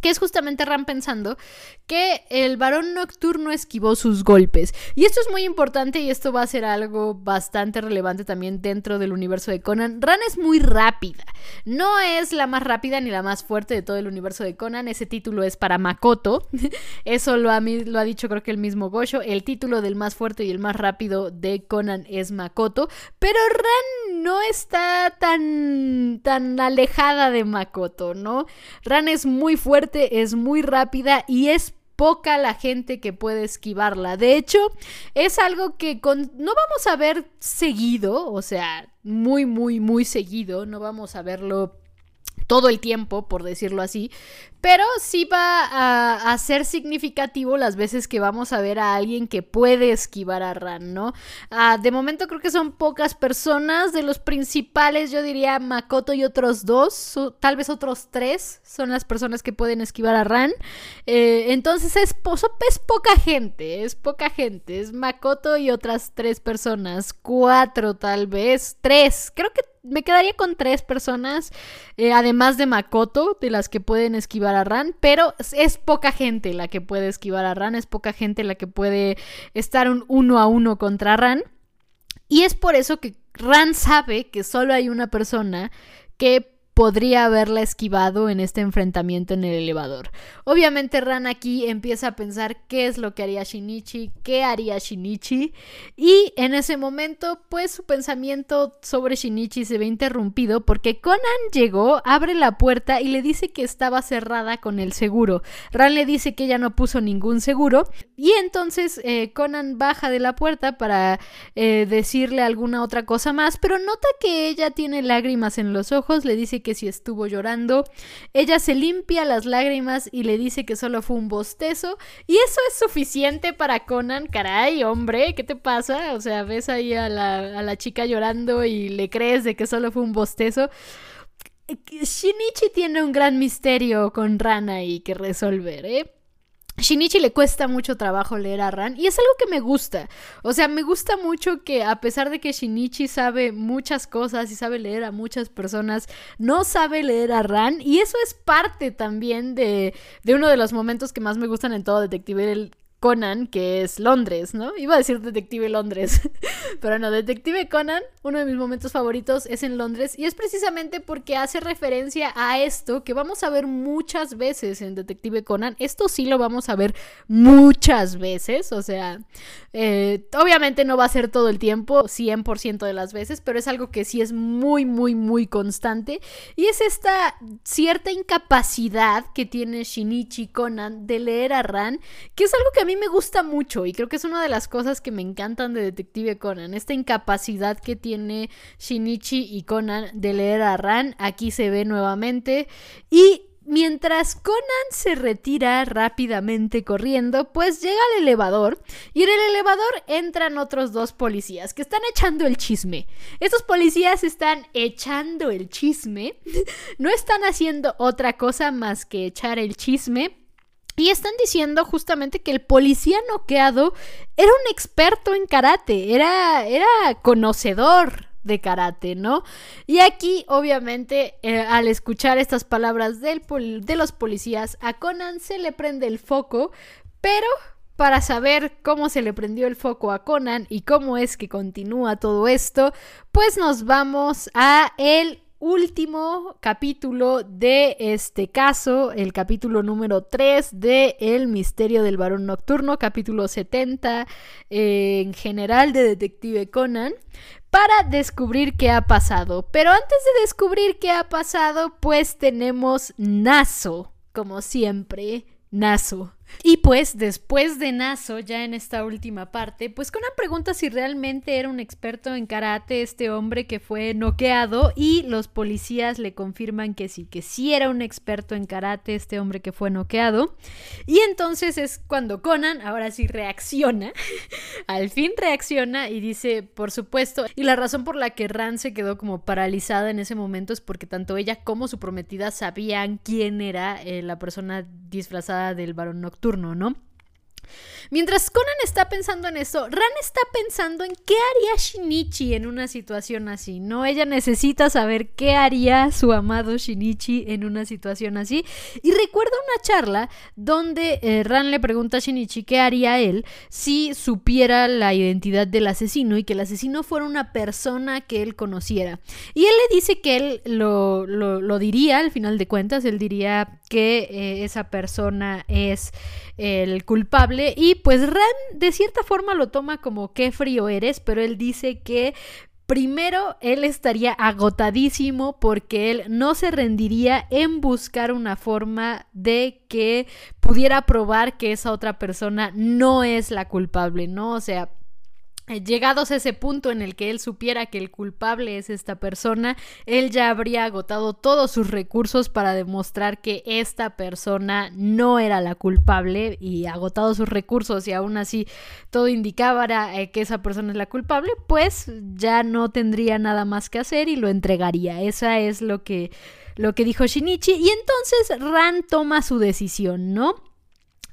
que es justamente Ran pensando que el varón nocturno esquivó sus golpes. Y esto es muy importante y esto va a ser algo bastante relevante también dentro del universo de Conan. Ran es muy rápida. No es la más rápida ni la más fuerte de todo el universo de Conan. Ese título es para Makoto. Eso lo ha, lo ha dicho creo que el mismo Gosho. El título del más fuerte y el más rápido de Conan es Makoto. Pero Ran no está tan, tan alejada de Makoto, ¿no? Ran es muy fuerte es muy rápida y es poca la gente que puede esquivarla. De hecho, es algo que no vamos a ver seguido, o sea, muy, muy, muy seguido, no vamos a verlo todo el tiempo, por decirlo así, pero sí va a, ser significativo las veces que vamos a ver a alguien que puede esquivar a Ran, ¿no? Ah, de momento creo que son pocas personas, de los principales yo diría Makoto y otros dos, tal vez otros tres son las personas que pueden esquivar a Ran, eh, entonces es, es poca gente, es poca gente, es Makoto y otras tres personas, cuatro tal vez, tres, creo que me quedaría con tres personas, eh, además de Makoto, de las que pueden esquivar a Ran, pero es, poca gente la que puede esquivar a Ran, es poca gente la que puede estar un uno a uno contra Ran. Y es por eso que Ran sabe que solo hay una persona que podría haberla esquivado en este enfrentamiento en el elevador. Obviamente Ran aquí empieza a pensar qué es lo que haría Shinichi, qué haría Shinichi y en ese momento pues su pensamiento sobre Shinichi se ve interrumpido porque Conan llegó, abre la puerta y le dice que estaba cerrada con el seguro. Ran le dice que ella no puso ningún seguro y entonces eh, Conan baja de la puerta para eh, decirle alguna otra cosa más, pero nota que ella tiene lágrimas en los ojos, le dice que que si estuvo llorando. Ella se limpia las lágrimas y le dice que solo fue un bostezo. Y eso es suficiente para Conan. Caray, hombre, ¿qué te pasa? O sea, ves ahí a la, a la chica llorando y le crees de que solo fue un bostezo. Shinichi tiene un gran misterio con Rana y que resolver, ¿eh? Shinichi le cuesta mucho trabajo leer a Ran y es algo que me gusta. O sea, me gusta mucho que a pesar de que Shinichi sabe muchas cosas y sabe leer a muchas personas, no sabe leer a Ran y eso es parte también de, de uno de los momentos que más me gustan en todo Detective Conan, que es Londres, ¿no? Iba a decir Detective Londres, pero no, Detective Conan, uno de mis momentos favoritos es en Londres y es precisamente porque hace referencia a esto que vamos a ver muchas veces en Detective Conan. Esto sí lo vamos a ver muchas veces, o sea, eh, obviamente no va a ser todo el tiempo, 100% de las veces, pero es algo que sí es muy, muy, muy constante y es esta cierta incapacidad que tiene Shinichi Conan de leer a Ran, que es algo que mí me gusta mucho y creo que es una de las cosas que me encantan de Detective Conan, esta incapacidad que tiene Shinichi y Conan de leer a Ran, aquí se ve nuevamente y Mientras Conan se retira rápidamente corriendo, pues llega al elevador y en el elevador entran otros dos policías que están echando el chisme. Estos policías están echando el chisme, no están haciendo otra cosa más que echar el chisme y están diciendo justamente que el policía noqueado era un experto en karate, era, era conocedor de karate, ¿no? Y aquí, obviamente, eh, al escuchar estas palabras de los policías, a Conan se le prende el foco, pero para saber cómo se le prendió el foco a Conan y cómo es que continúa todo esto, pues nos vamos a el último capítulo de este caso, el capítulo número 3 de El misterio del varón nocturno, capítulo 70 eh, en general de Detective Conan, para descubrir qué ha pasado. Pero antes de descubrir qué ha pasado, pues tenemos Naso, como siempre, Naso. Y pues después de Naso, ya en esta última parte, pues Conan pregunta si realmente era un experto en karate este hombre que fue noqueado y los policías le confirman que sí, que sí era un experto en karate este hombre que fue noqueado. Y entonces es cuando Conan ahora sí reacciona, al fin reacciona y dice, por supuesto, y la razón por la que Ran se quedó como paralizada en ese momento es porque tanto ella como su prometida sabían quién era eh, la persona disfrazada del varón nocturno, ¿no? Mientras Conan está pensando en eso, Ran está pensando en qué haría Shinichi en una situación así, ¿no? Ella necesita saber qué haría su amado Shinichi en una situación así. Y recuerda una charla donde eh, Ran le pregunta a Shinichi qué haría él si supiera la identidad del asesino y que el asesino fuera una persona que él conociera. Y él le dice que él lo, diría, al final de cuentas, él diría que eh, esa persona es el culpable y pues Ran de cierta forma lo toma como qué frío eres, pero él dice que Primero, él estaría agotadísimo porque él no se rendiría en buscar una forma de que pudiera probar que esa otra persona no es la culpable, ¿no? O sea, llegados a ese punto en el que él supiera que el culpable es esta persona, él ya habría agotado todos sus recursos para demostrar que esta persona no era la culpable y agotado sus recursos y aún así todo indicaba eh, que esa persona es la culpable, pues ya no tendría nada más que hacer y lo entregaría. Esa es lo que, lo que dijo Shinichi y entonces Ran toma su decisión, ¿no?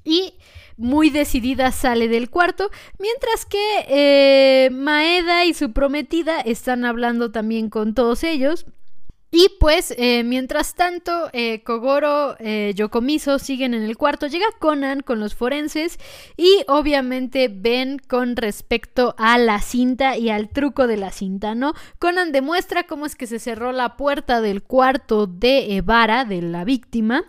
Y muy decidida sale del cuarto, mientras que eh, Maeda y su prometida están hablando también con todos ellos. Y pues, eh, mientras tanto, eh, Kogoro, eh, Yokomiso siguen en el cuarto. Llega Conan con los forenses y obviamente ven con respecto a la cinta y al truco de la cinta, ¿no? Conan demuestra cómo es que se cerró la puerta del cuarto de Evara, de la víctima.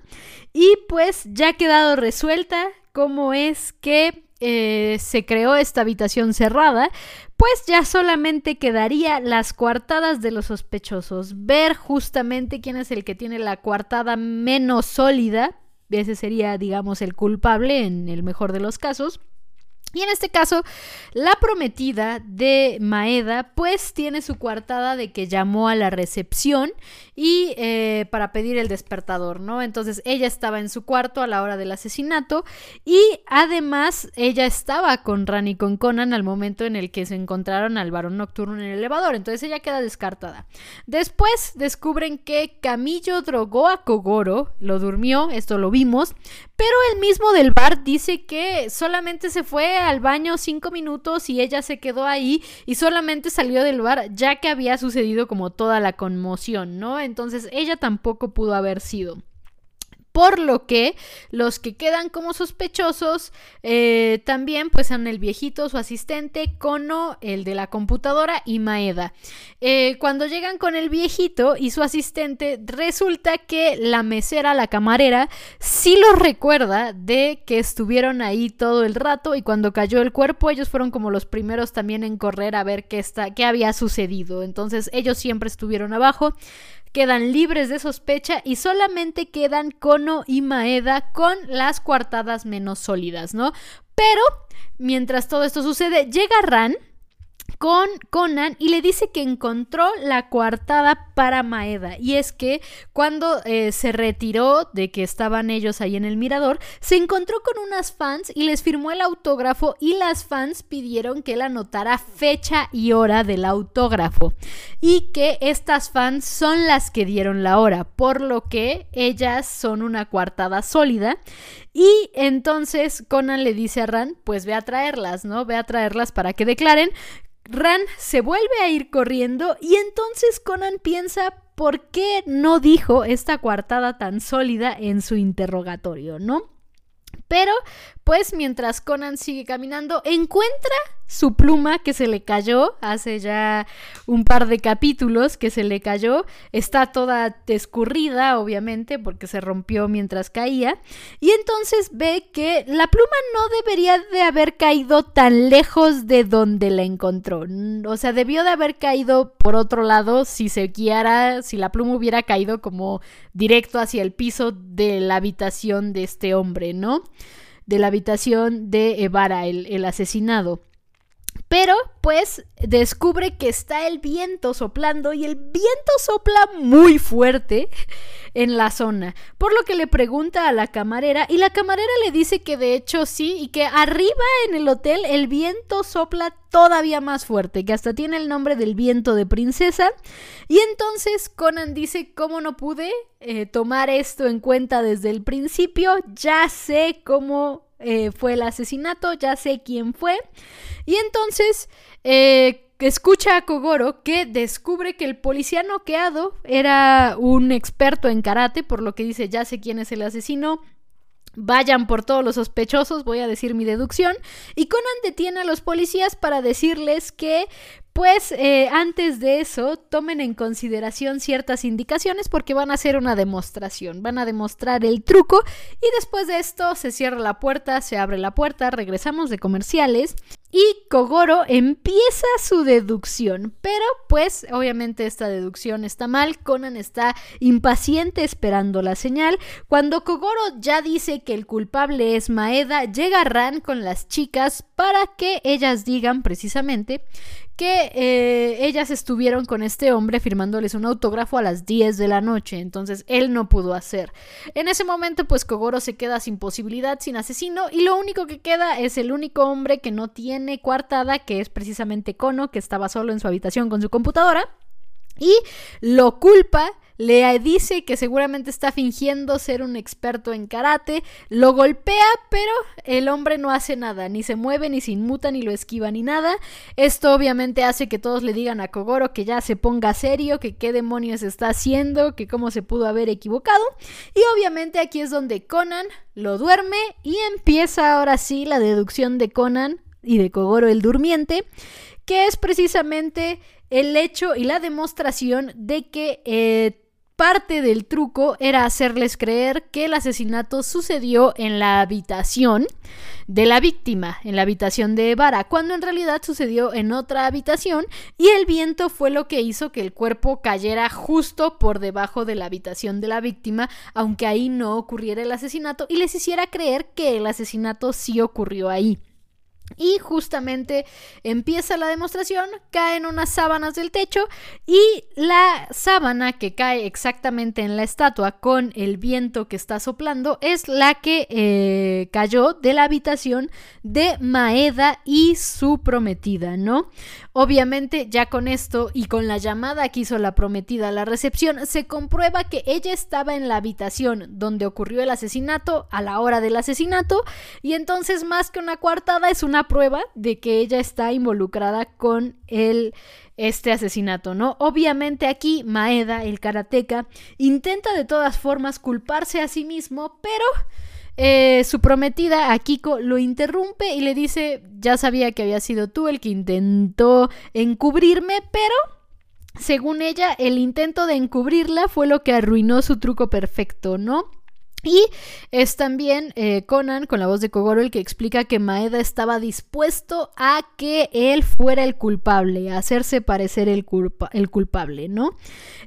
Y pues ya ha quedado resuelta cómo es que eh, se creó esta habitación cerrada, pues ya solamente quedaría las coartadas de los sospechosos, ver justamente quién es el que tiene la coartada menos sólida, ese sería, digamos, el culpable en el mejor de los casos. Y en este caso, la prometida de Maeda, pues tiene su coartada de que llamó a la recepción y eh, para pedir el despertador, ¿no? Entonces ella estaba en su cuarto a la hora del asesinato y además ella estaba con Rani y con Conan al momento en el que se encontraron al varón nocturno en el elevador, entonces ella queda descartada. Después descubren que Camillo drogó a Kogoro, lo durmió, esto lo vimos, pero el mismo del bar dice que solamente se fue al baño cinco minutos y ella se quedó ahí y solamente salió del bar ya que había sucedido como toda la conmoción, ¿no? Entonces ella tampoco pudo haber sido por lo que los que quedan como sospechosos eh, también pues son el viejito, su asistente, Kono, el de la computadora y Maeda. Eh, cuando llegan con el viejito y su asistente, resulta que la mesera, la camarera, sí los recuerda de que estuvieron ahí todo el rato y cuando cayó el cuerpo ellos fueron como los primeros también en correr a ver qué, está, qué había sucedido. Entonces ellos siempre estuvieron abajo quedan libres de sospecha y solamente quedan Kono y Maeda con las coartadas menos sólidas, ¿no? Pero mientras todo esto sucede, llega Ran con Conan y le dice que encontró la coartada para Maeda. Y es que cuando eh, se retiró de que estaban ellos ahí en el mirador, se encontró con unas fans y les firmó el autógrafo y las fans pidieron que él anotara fecha y hora del autógrafo. Y que estas fans son las que dieron la hora, por lo que ellas son una coartada sólida. Y entonces Conan le dice a Ran, pues ve a traerlas, ¿no? Ve a traerlas para que declaren Ran se vuelve a ir corriendo y entonces Conan piensa por qué no dijo esta coartada tan sólida en su interrogatorio, ¿no? Pero, pues mientras Conan sigue caminando, encuentra su pluma que se le cayó hace ya un par de capítulos que se le cayó. Está toda escurrida, obviamente, porque se rompió mientras caía. Y entonces ve que la pluma no debería de haber caído tan lejos de donde la encontró. O sea, debió de haber caído por otro lado si se guiara, si la pluma hubiera caído como directo hacia el piso de la habitación de este hombre, ¿no? de la habitación de Evara, el, el asesinado. Pero pues descubre que está el viento soplando y el viento sopla muy fuerte en la zona. Por lo que le pregunta a la camarera y la camarera le dice que de hecho sí y que arriba en el hotel el viento sopla todavía más fuerte, que hasta tiene el nombre del viento de princesa. Y entonces Conan dice, ¿cómo no pude eh, tomar esto en cuenta desde el principio? Ya sé cómo eh, fue el asesinato, ya sé quién fue. Y entonces eh, escucha a Kogoro que descubre que el policía noqueado era un experto en karate, por lo que dice, ya sé quién es el asesino. Vayan por todos los sospechosos, voy a decir mi deducción. Y Conan detiene a los policías para decirles que pues eh, antes de eso, tomen en consideración ciertas indicaciones porque van a hacer una demostración, van a demostrar el truco y después de esto se cierra la puerta, se abre la puerta, regresamos de comerciales y Kogoro empieza su deducción, pero pues obviamente esta deducción está mal, Conan está impaciente esperando la señal. Cuando Kogoro ya dice que el culpable es Maeda, llega Ran con las chicas para que ellas digan precisamente que eh, ellas estuvieron con este hombre firmándoles un autógrafo a las 10 de la noche, entonces él no pudo hacer. En ese momento pues Kogoro se queda sin posibilidad, sin asesino y lo único que queda es el único hombre que no tiene coartada, que es precisamente Kono, que estaba solo en su habitación con su computadora y lo culpa le dice que seguramente está fingiendo ser un experto en karate, lo golpea, pero el hombre no hace nada, ni se mueve, ni se inmuta, ni lo esquiva, ni nada. Esto obviamente hace que todos le digan a Kogoro que ya se ponga serio, que qué demonios está haciendo, que cómo se pudo haber equivocado. Y obviamente aquí es donde Conan lo duerme y empieza ahora sí la deducción de Conan y de Kogoro el durmiente, que es precisamente el hecho y la demostración de que eh, Parte del truco era hacerles creer que el asesinato sucedió en la habitación de la víctima, en la habitación de Evara, cuando en realidad sucedió en otra habitación y el viento fue lo que hizo que el cuerpo cayera justo por debajo de la habitación de la víctima, aunque ahí no ocurriera el asesinato y les hiciera creer que el asesinato sí ocurrió ahí. Y justamente empieza la demostración, caen unas sábanas del techo y la sábana que cae exactamente en la estatua con el viento que está soplando es la que eh, cayó de la habitación de Maeda y su prometida, ¿no? Obviamente ya con esto y con la llamada que hizo la prometida a la recepción, se comprueba que ella estaba en la habitación donde ocurrió el asesinato a la hora del asesinato y entonces más que una coartada es una prueba de que ella está involucrada con el este asesinato, ¿no? Obviamente aquí Maeda, el karateca, intenta de todas formas culparse a sí mismo, pero eh, su prometida, Akiko, lo interrumpe y le dice, ya sabía que había sido tú el que intentó encubrirme, pero... Según ella, el intento de encubrirla fue lo que arruinó su truco perfecto, ¿no? Y es también eh, Conan, con la voz de Kogoro, el que explica que Maeda estaba dispuesto a que él fuera el culpable, a hacerse parecer el, el culpable, ¿no?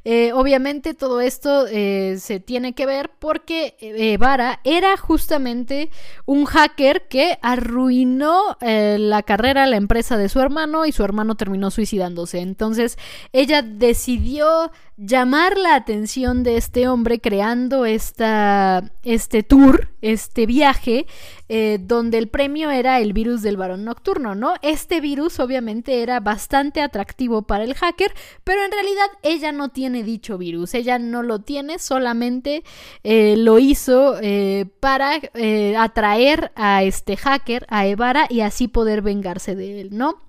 Eh, obviamente todo esto eh, se tiene que ver porque Vara era justamente un hacker que arruinó la carrera, la empresa de su hermano y su hermano terminó suicidándose. Entonces ella decidió llamar la atención de este hombre creando esta, este tour, este viaje, eh, donde el premio era el virus del varón nocturno, ¿no? Este virus obviamente era bastante atractivo para el hacker, pero en realidad ella no tiene dicho virus, ella no lo tiene, solamente eh, lo hizo eh, para atraer a este hacker, a Evara, y así poder vengarse de él, ¿no?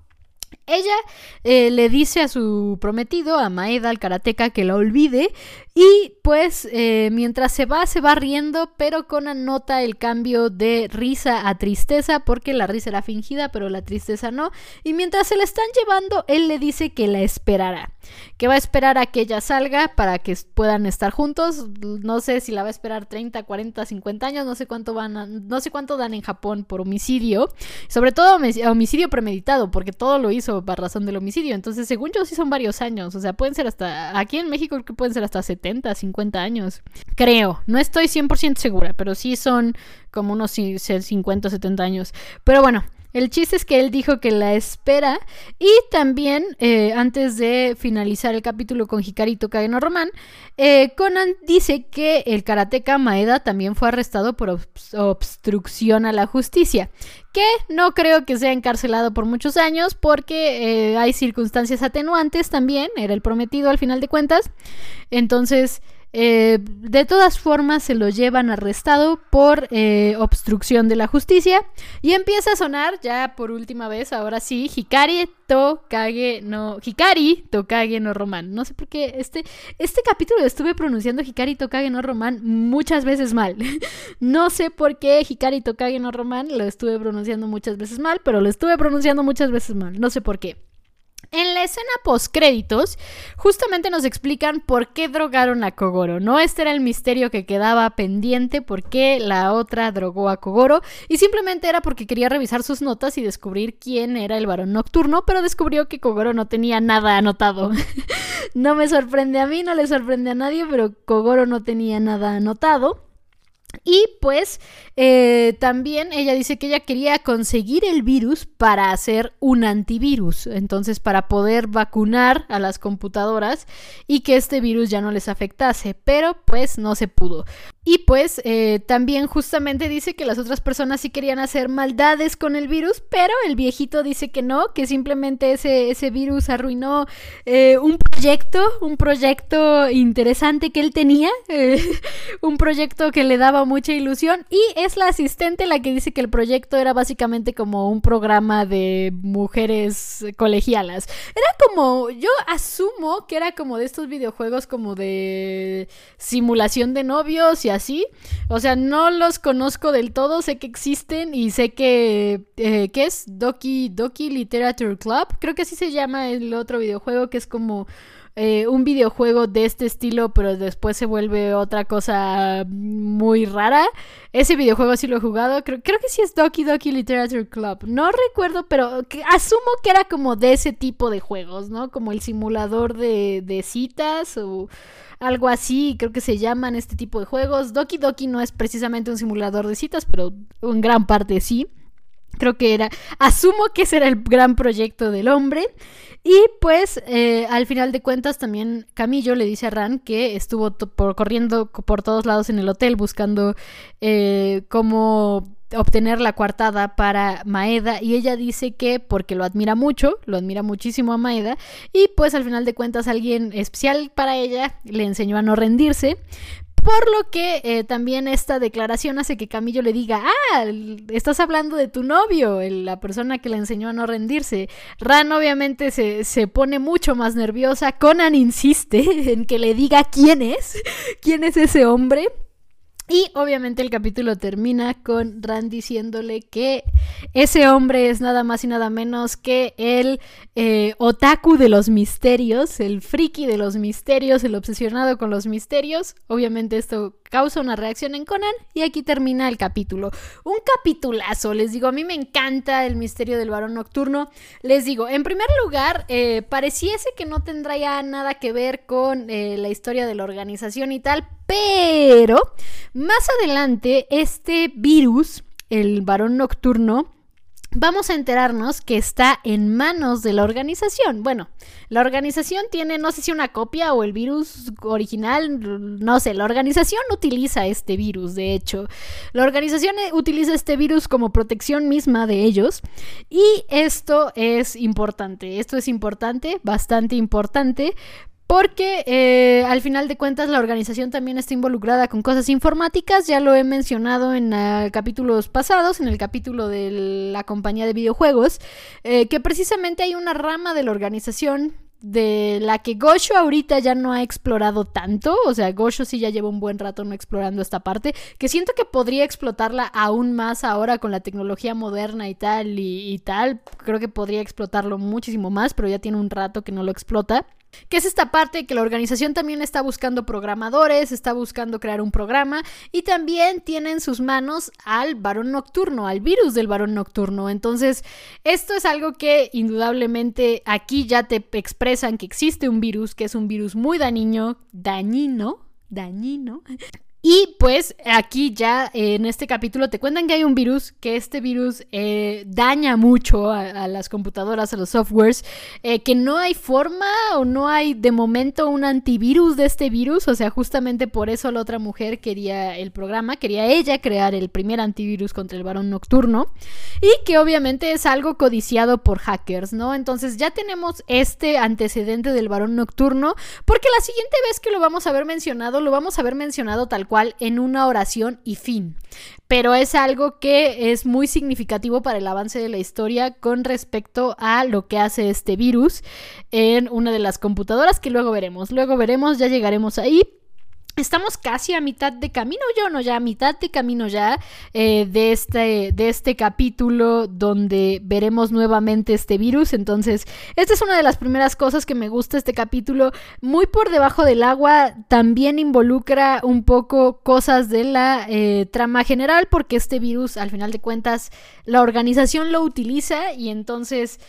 Ella eh, le dice a su prometido, a Maeda, al karateca, que la olvide y pues eh, mientras se va, se va riendo, pero Conan nota el cambio de risa a tristeza porque la risa era fingida, pero la tristeza no. Y mientras se la están llevando, él le dice que la esperará, que va a esperar a que ella salga para que puedan estar juntos. No sé si la va a esperar 30, 40, 50 años, no sé cuánto van no sé cuánto dan en Japón por homicidio, sobre todo homicidio premeditado, porque todo lo hizo hizo para razón del homicidio. Entonces, según yo, sí son varios años. O sea, pueden ser hasta. Aquí en México creo que pueden ser hasta 70, 50 años. Creo. No estoy 100% segura, pero sí son como unos 50 o 70 años. Pero bueno. El chiste es que él dijo que la espera y también eh, antes de finalizar el capítulo con Hikari Tokage no Roman, eh, Conan dice que el karateka Maeda también fue arrestado por obstrucción a la justicia, que no creo que sea encarcelado por muchos años porque eh, hay circunstancias atenuantes también, era el prometido al final de cuentas, entonces... Eh, de todas formas, se lo llevan arrestado por eh, obstrucción de la justicia. Y empieza a sonar, ya por última vez, ahora sí, Hikari Tokage no. Hikari Tokage no Roman. No sé por qué este, este capítulo estuve pronunciando Hikari Tokage no Roman muchas veces mal. no sé por qué Hikari Tokage no Roman lo estuve pronunciando muchas veces mal, pero lo estuve pronunciando muchas veces mal. No sé por qué. En la escena post créditos, justamente nos explican por qué drogaron a Kogoro, ¿no? Este era el misterio que quedaba pendiente, por qué la otra drogó a Kogoro, y simplemente era porque quería revisar sus notas y descubrir quién era el varón nocturno, pero descubrió que Kogoro no tenía nada anotado. no me sorprende a mí, no le sorprende a nadie, pero Kogoro no tenía nada anotado. Y pues eh, también ella dice que ella quería conseguir el virus para hacer un antivirus, entonces para poder vacunar a las computadoras y que este virus ya no les afectase, pero pues no se pudo. Y pues eh, también justamente dice que las otras personas sí querían hacer maldades con el virus, pero el viejito dice que no, que simplemente ese, ese virus arruinó eh, un proyecto, un proyecto interesante que él tenía, un proyecto que le daba mucha ilusión y es la asistente la que dice que el proyecto era básicamente como un programa de mujeres colegialas. Era como, yo asumo que era como de estos videojuegos como de simulación de novios y así. O sea, no los conozco del todo, sé que existen y sé que, eh, ¿qué es? Doki, Doki Literature Club, creo que así se llama el otro videojuego que es como eh, un videojuego de este estilo, pero después se vuelve otra cosa muy rara. Ese videojuego sí lo he jugado. Creo, creo que sí es Doki Doki Literature Club. No recuerdo, pero asumo que era como de ese tipo de juegos, ¿no? Como el simulador de, de citas o algo así, creo que se llaman este tipo de juegos. Doki Doki no es precisamente un simulador de citas, pero en gran parte sí. Creo que era, asumo que ese era el gran proyecto del hombre. Y pues eh, al final de cuentas también Camillo le dice a Ran que estuvo por, corriendo por todos lados en el hotel buscando eh, cómo obtener la coartada para Maeda. Y ella dice que porque lo admira mucho, lo admira muchísimo a Maeda. Y pues al final de cuentas alguien especial para ella le enseñó a no rendirse, por lo que eh, también esta declaración hace que Camillo le diga, ah, estás hablando de tu novio, la persona que le enseñó a no rendirse. Ran obviamente se, se pone mucho más nerviosa. Conan insiste en que le diga quién es, quién es ese hombre. Y obviamente el capítulo termina con Rand diciéndole que ese hombre es nada más y nada menos que el eh, otaku de los misterios, el friki de los misterios, el obsesionado con los misterios. Obviamente esto causa una reacción en Conan y aquí termina el capítulo. Un capitulazo, les digo, a mí me encanta el misterio del varón nocturno. Les digo, en primer lugar, eh, pareciese que no tendría nada que ver con eh, la historia de la organización y tal, pero más adelante este virus, el varón nocturno, vamos a enterarnos que está en manos de la organización. Bueno, la organización tiene, no sé si una copia o el virus original, no sé, la organización utiliza este virus, de hecho. La organización eh, utiliza este virus como protección misma de ellos y esto es importante, esto es importante, bastante importante, porque eh, al final de cuentas la organización también está involucrada con cosas informáticas, ya lo he mencionado en uh, capítulos pasados, en el capítulo de la compañía de videojuegos, eh, que precisamente hay una rama de la organización de la que Gosho ahorita ya no ha explorado tanto, o sea, Gosho sí ya lleva un buen rato no explorando esta parte, que siento que podría explotarla aún más ahora con la tecnología moderna y tal y tal, creo que podría explotarlo muchísimo más, pero ya tiene un rato que no lo explota. Que es esta parte que la organización también está buscando programadores, está buscando crear un programa y también tiene en sus manos al varón nocturno, al virus del varón nocturno. Entonces, esto es algo que indudablemente aquí ya te expresan que existe un virus, que es un virus muy dañino, dañino, dañino, y pues aquí ya en este capítulo te cuentan que hay un virus, que este virus eh, daña mucho a, las computadoras, a los softwares, eh, que no hay forma o no hay de momento un antivirus de este virus, o sea, justamente por eso la otra mujer quería el programa, quería ella crear el primer antivirus contra el varón nocturno y que obviamente es algo codiciado por hackers, ¿no? Entonces ya tenemos este antecedente del varón nocturno, porque la siguiente vez que lo vamos a ver mencionado, lo vamos a ver mencionado tal cual en una oración y fin. Pero es algo que es muy significativo para el avance de la historia con respecto a lo que hace este virus en una de las computadoras que luego veremos. Luego veremos, ya llegaremos ahí. Estamos casi a mitad de camino, yo no ya a mitad de camino ya eh, de, este, de este capítulo donde veremos nuevamente este virus. Entonces, esta es una de las primeras cosas que me gusta este capítulo. Muy por debajo del agua también involucra un poco cosas de la eh, trama general porque este virus, al final de cuentas, la organización lo utiliza y entonces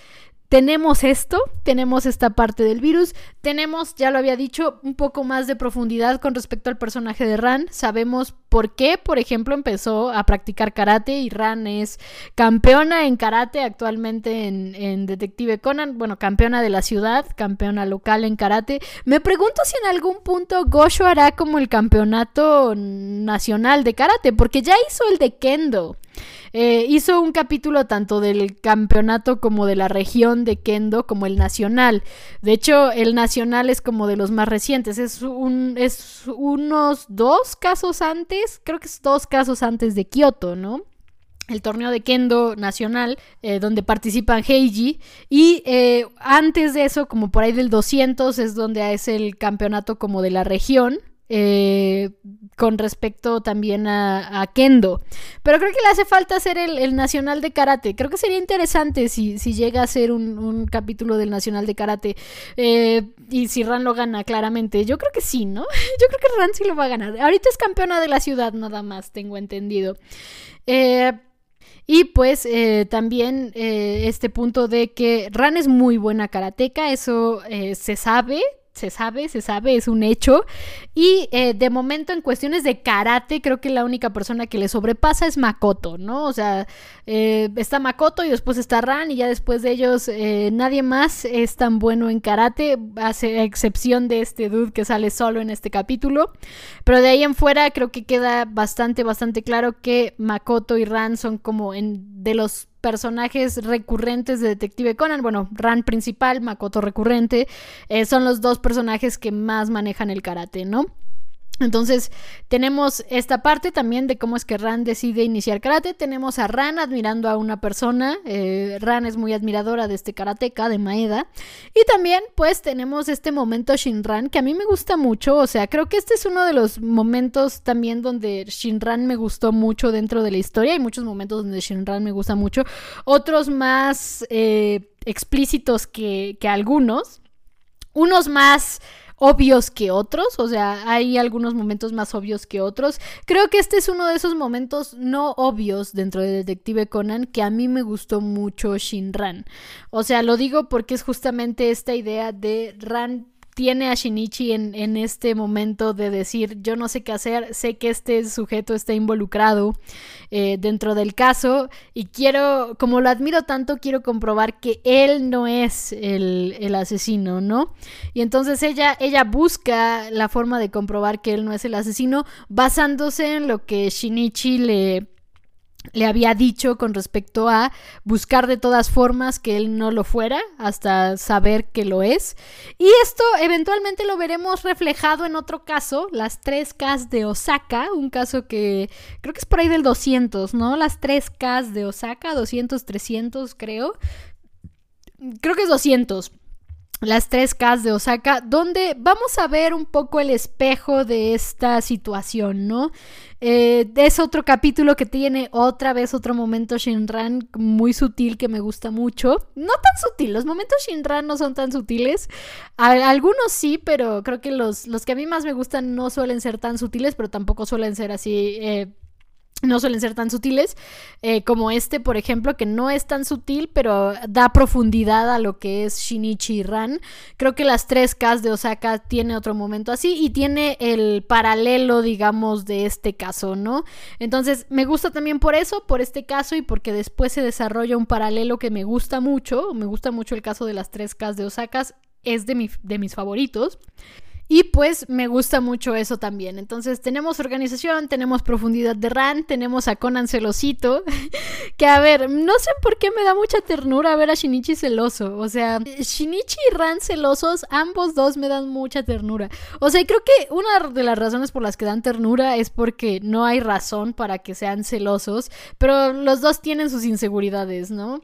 tenemos esto, tenemos esta parte del virus, tenemos, ya lo había dicho, un poco más de profundidad con respecto al personaje de Ran, sabemos por qué, por ejemplo, empezó a practicar karate y Ran es campeona en karate actualmente en, Detective Conan, bueno, campeona de la ciudad, campeona local en karate. Me pregunto si en algún punto Gosho hará como el campeonato nacional de karate, porque ya hizo el de Kendo. Eh, hizo un capítulo tanto del campeonato como de la región de Kendo como el nacional. De hecho, el nacional es como de los más recientes. Es, un, es unos dos casos antes, creo que es dos casos antes de Kioto, ¿no? el torneo de Kendo nacional, eh, donde participan Heiji. Y eh, antes de eso, como por ahí del 200, es donde es el campeonato como de la región. Eh, con respecto también a, Kendo. Pero creo que le hace falta hacer el, Nacional de Karate. Creo que sería interesante si, llega a ser un, capítulo del Nacional de Karate. Eh, y si Ran lo gana, claramente. Yo creo que sí, ¿no? Yo creo que Ran sí lo va a ganar. Ahorita es campeona de la ciudad, nada más, tengo entendido. Eh, y pues también este punto de que Ran es muy buena karateca, eso se sabe, se sabe, se sabe, es un hecho. Y eh, de momento en cuestiones de karate, creo que la única persona que le sobrepasa es Makoto, ¿no? O sea, eh, está Makoto y después está Ran y ya después de ellos eh, nadie más es tan bueno en karate, hace excepción de este dude que sale solo en este capítulo. Pero de ahí en fuera creo que queda bastante, bastante claro que Makoto y Ran son como en, de los personajes recurrentes de Detective Conan, bueno, Ran principal, Makoto recurrente, eh, son los dos personajes que más manejan el karate, ¿no? Entonces tenemos esta parte también de cómo es que Ran decide iniciar karate. Tenemos a Ran admirando a una persona. Eh, Ran es muy admiradora de este karateka, de Maeda. Y también pues tenemos este momento Shinran que a mí me gusta mucho. O sea, creo que este es uno de los momentos también donde Shinran me gustó mucho dentro de la historia. Hay muchos momentos donde Shinran me gusta mucho. Otros más eh, explícitos que, que algunos. Unos más obvios que otros, o sea, hay algunos momentos más obvios que otros. Creo que este es uno de esos momentos no obvios dentro de Detective Conan que a mí me gustó mucho Shinran. O sea, lo digo porque es justamente esta idea de Ran tiene a Shinichi en, este momento de decir yo no sé qué hacer, sé que este sujeto está involucrado eh, dentro del caso y quiero, como lo admiro tanto, quiero comprobar que él no es el, el asesino, ¿no? Y entonces ella, ella busca la forma de comprobar que él no es el asesino basándose en lo que Shinichi le le había dicho con respecto a buscar de todas formas que él no lo fuera hasta saber que lo es. Y esto eventualmente lo veremos reflejado en otro caso, las 3Ks de Osaka, un caso que creo que es por ahí del 200, ¿no? Las 3Ks de Osaka, 200, 300 creo. Creo que es 200. Las tres Ks de Osaka, donde vamos a ver un poco el espejo de esta situación, ¿no? Eh, es otro capítulo que tiene otra vez otro momento Shinran muy sutil que me gusta mucho. No tan sutil, los momentos Shinran no son tan sutiles. algunos sí, pero creo que los, los que a mí más me gustan no suelen ser tan sutiles, pero tampoco suelen ser así eh, no suelen ser tan sutiles eh, como este, por ejemplo, que no es tan sutil, pero da profundidad a lo que es Shinichi y Ran. Creo que las tres Ks de Osaka tiene otro momento así y tiene el paralelo, digamos, de este caso, ¿no? Entonces, me gusta también por eso, por este caso y porque después se desarrolla un paralelo que me gusta mucho. Me gusta mucho el caso de las tres Ks de Osaka, es de, de mis favoritos. Y pues me gusta mucho eso también. Entonces tenemos organización, tenemos profundidad de Ran, tenemos a Conan celosito. que a ver, no sé por qué me da mucha ternura ver a Shinichi celoso. O sea, Shinichi y Ran celosos, ambos dos me dan mucha ternura. O sea, creo que una de las razones por las que dan ternura es porque no hay razón para que sean celosos. Pero los dos tienen sus inseguridades, ¿no?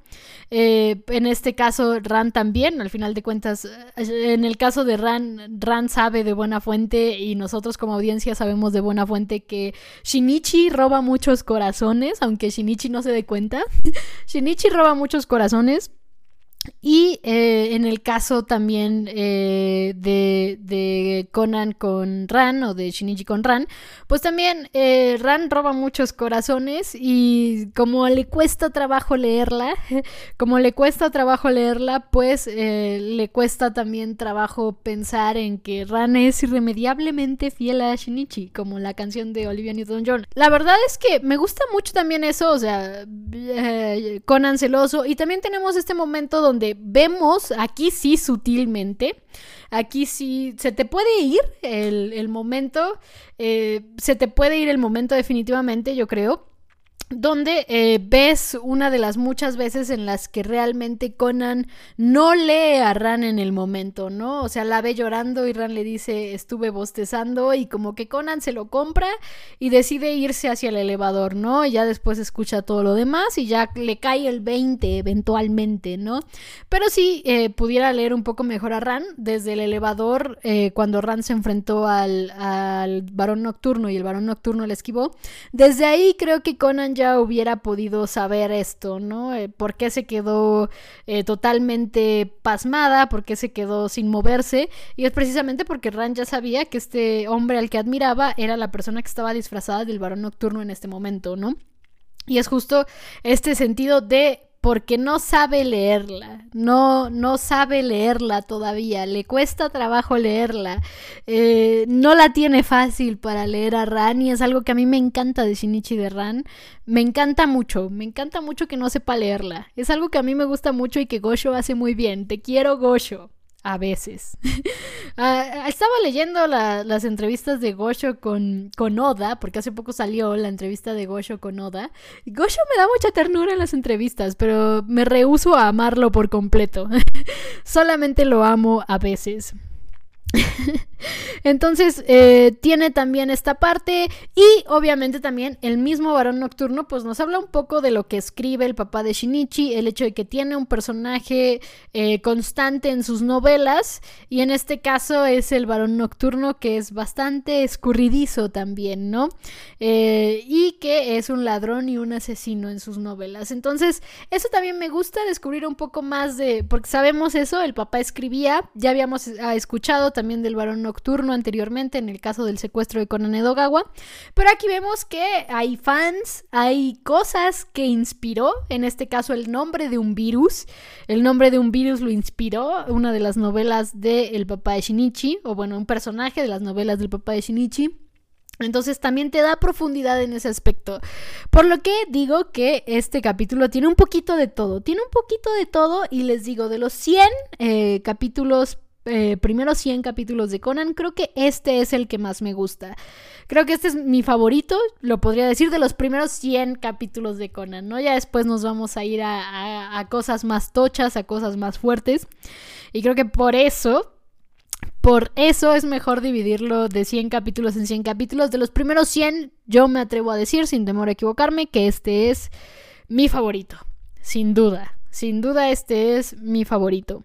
Eh, en este caso, Ran también, al final de cuentas, eh, en el caso de Ran, Ran sabe de buena fuente y nosotros como audiencia sabemos de buena fuente que Shinichi roba muchos corazones, aunque Shinichi no se dé cuenta. Shinichi roba muchos corazones. Y eh, en el caso también eh, de, Conan con Ran o de Shinichi con Ran, pues también eh, Ran roba muchos corazones y como le cuesta trabajo leerla, como le cuesta trabajo leerla, pues le cuesta también trabajo pensar en que Ran es irremediablemente fiel a Shinichi, como la canción de Olivia Newton-John. La verdad es que me gusta mucho también eso, o sea, Conan celoso y también tenemos este momento donde donde vemos aquí sí sutilmente, aquí sí se te puede ir el, momento, eh, se te puede ir el momento definitivamente, yo creo donde eh, ves una de las muchas veces en las que realmente Conan no lee a Ran en el momento, ¿no? O sea, la ve llorando y Ran le dice estuve bostezando y como que Conan se lo compra y decide irse hacia el elevador, ¿no? Y ya después escucha todo lo demás y ya le cae el 20 eventualmente, ¿no? Pero si eh, pudiera leer un poco mejor a Ran desde el elevador eh, cuando Ran se enfrentó al, al varón nocturno y el varón nocturno le esquivó, desde ahí creo que Conan ya hubiera podido saber esto, ¿no? Eh, ¿Por qué se quedó eh, totalmente pasmada? ¿Por qué se quedó sin moverse? Y es precisamente porque Ran ya sabía que este hombre al que admiraba era la persona que estaba disfrazada del varón nocturno en este momento, ¿no? Y es justo este sentido de porque no sabe leerla, no, no sabe leerla todavía, le cuesta trabajo leerla, eh, no la tiene fácil para leer a Ran y es algo que a mí me encanta de Shinichi de Ran, me encanta mucho, me encanta mucho que no sepa leerla, es algo que a mí me gusta mucho y que Gosho hace muy bien, te quiero Gosho a veces. Ah, estaba leyendo las entrevistas de Gosho con, con Oda, porque hace poco salió la entrevista de Gosho con Oda. Gosho me da mucha ternura en las entrevistas, pero me rehuso a amarlo por completo. Solamente lo amo a veces. Entonces eh, tiene también esta parte y obviamente también el mismo varón nocturno pues nos habla un poco de lo que escribe el papá de Shinichi, el hecho de que tiene un personaje eh, constante en sus novelas y en este caso es el varón nocturno que es bastante escurridizo también, ¿no? Eh, y que es un ladrón y un asesino en sus novelas. Entonces eso también me gusta descubrir un poco más de, porque sabemos eso, el papá escribía, ya habíamos ah, escuchado también del varón nocturno anteriormente en el caso del secuestro de Conan Edogawa. Pero aquí vemos que hay fans, hay cosas que inspiró, en este caso el nombre de un virus. El nombre de un virus lo inspiró una de las novelas del papá de Shinichi, o bueno, un personaje de las novelas del papá de Shinichi. Entonces también te da profundidad en ese aspecto. Por lo que digo que este capítulo tiene un poquito de todo. Tiene un poquito de todo y les digo, de los 100 eh, capítulos eh, primeros 100 capítulos de Conan, creo que este es el que más me gusta. Creo que este es mi favorito, lo podría decir, de los primeros 100 capítulos de Conan, ¿no? Ya después nos vamos a ir a, a cosas más tochas, a cosas más fuertes. Y creo que por eso, por eso es mejor dividirlo de 100 capítulos en 100 capítulos. De los primeros 100, yo me atrevo a decir, sin temor a equivocarme, que este es mi favorito. Sin duda. Sin duda este es mi favorito.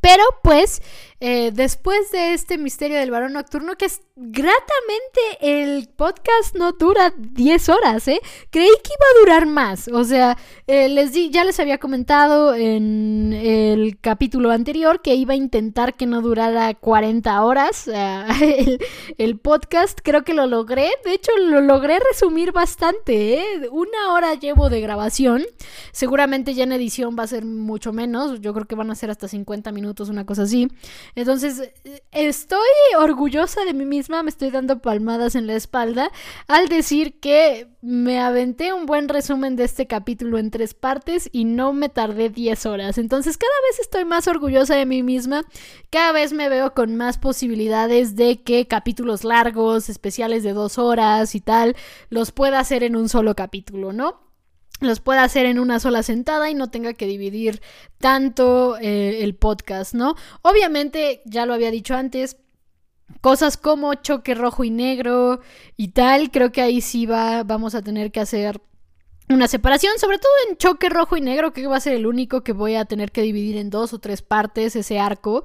Pero pues, eh, después de este misterio del varón nocturno, que es gratamente el podcast no dura 10 horas, ¿eh? Creí que iba a durar más. O sea, eh, les di, ya les había comentado en el capítulo anterior que iba a intentar que no durara 40 horas el, el, podcast. Creo que lo logré. De hecho, lo logré resumir bastante, ¿eh? Una hora llevo de grabación. Seguramente ya en edición va a ser mucho menos. Yo creo que van a ser hasta 50 minutos una cosa así. Entonces, estoy orgullosa de mí misma, me estoy dando palmadas en la espalda al decir que me aventé un buen resumen de este capítulo en tres partes y no me tardé 10 horas. Entonces, cada vez estoy más orgullosa de mí misma, cada vez me veo con más posibilidades de que capítulos largos, especiales de dos horas y tal, los pueda hacer en un solo capítulo, ¿no? Los pueda hacer en una sola sentada y no tenga que dividir tanto eh, el podcast, ¿no? Obviamente, ya lo había dicho antes, cosas como choque rojo y negro y tal, creo que ahí sí va, vamos a tener que hacer una separación, sobre todo en choque rojo y negro, que va a ser el único que voy a tener que dividir en dos o tres partes ese arco.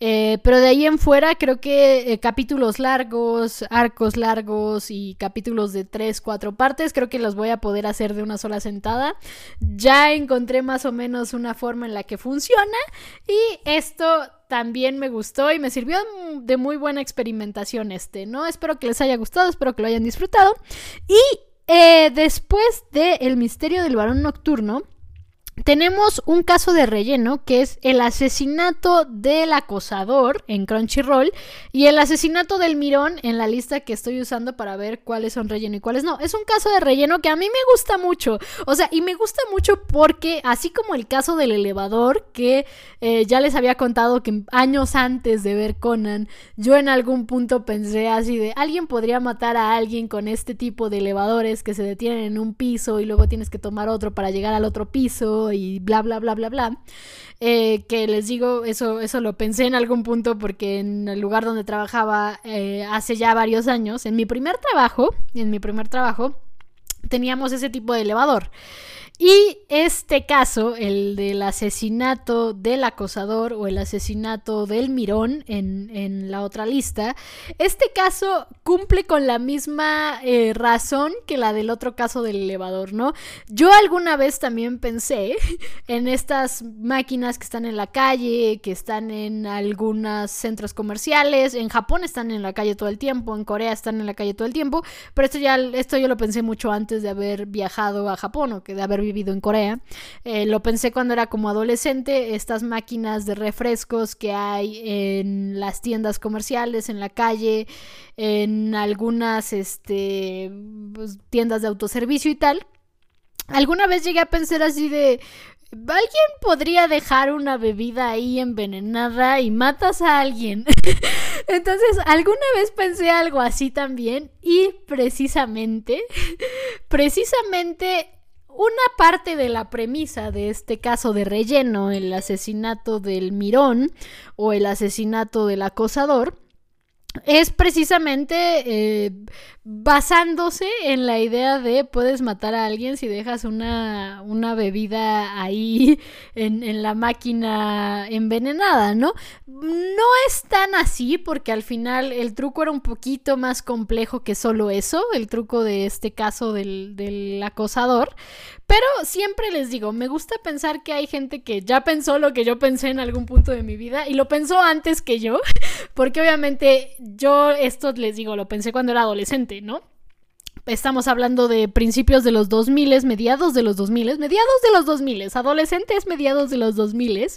Eh, pero de ahí en fuera, creo que eh, capítulos largos, arcos largos y capítulos de tres, cuatro partes, creo que los voy a poder hacer de una sola sentada. Ya encontré más o menos una forma en la que funciona y esto también me gustó y me sirvió de muy buena experimentación este, ¿no? Espero que les haya gustado, espero que lo hayan disfrutado. Y eh, después de El misterio del varón nocturno, tenemos un caso de relleno que es el asesinato del acosador en Crunchyroll y el asesinato del mirón en la lista que estoy usando para ver cuáles son relleno y cuáles no. Es un caso de relleno que a mí me gusta mucho. O sea, y me gusta mucho porque así como el caso del elevador que eh, ya les había contado que años antes de ver Conan yo en algún punto pensé así de alguien podría matar a alguien con este tipo de elevadores que se detienen en un piso y luego tienes que tomar otro para llegar al otro piso y bla, bla, bla, bla, bla. Eh, que les digo, eso, eso lo pensé en algún punto porque en el lugar donde trabajaba eh, hace ya varios años, en mi primer trabajo, en mi primer trabajo, teníamos ese tipo de elevador. Y este caso, el del asesinato del acosador o el asesinato del mirón en, la otra lista, este caso cumple con la misma eh, razón que la del otro caso del elevador, ¿no? Yo alguna vez también pensé en estas máquinas que están en la calle, que están en algunos centros comerciales, en Japón están en la calle todo el tiempo, en Corea están en la calle todo el tiempo, pero esto ya esto yo lo pensé mucho antes de haber viajado a Japón o que de haber vivido en Corea. Eh, lo pensé cuando era como adolescente, estas máquinas de refrescos que hay en las tiendas comerciales, en la calle, en algunas este, pues, tiendas de autoservicio y tal. Alguna vez llegué a pensar así de, Alguien podría dejar una bebida ahí envenenada y matas a alguien. Entonces, alguna vez pensé algo así también y precisamente, precisamente una parte de la premisa de este caso de relleno, el asesinato del mirón o el asesinato del acosador, es precisamente eh, basándose en la idea de puedes matar a alguien si dejas una, una bebida ahí en, en, la máquina envenenada, ¿no? No es tan así porque al final el truco era un poquito más complejo que solo eso, el truco de este caso del, del acosador, pero siempre les digo, me gusta pensar que hay gente que ya pensó lo que yo pensé en algún punto de mi vida y lo pensó antes que yo, porque obviamente yo esto les digo, lo pensé cuando era adolescente, ¿no? Estamos hablando de principios de los 2000, mediados de los 2000, mediados de los 2000, adolescentes mediados de los 2000.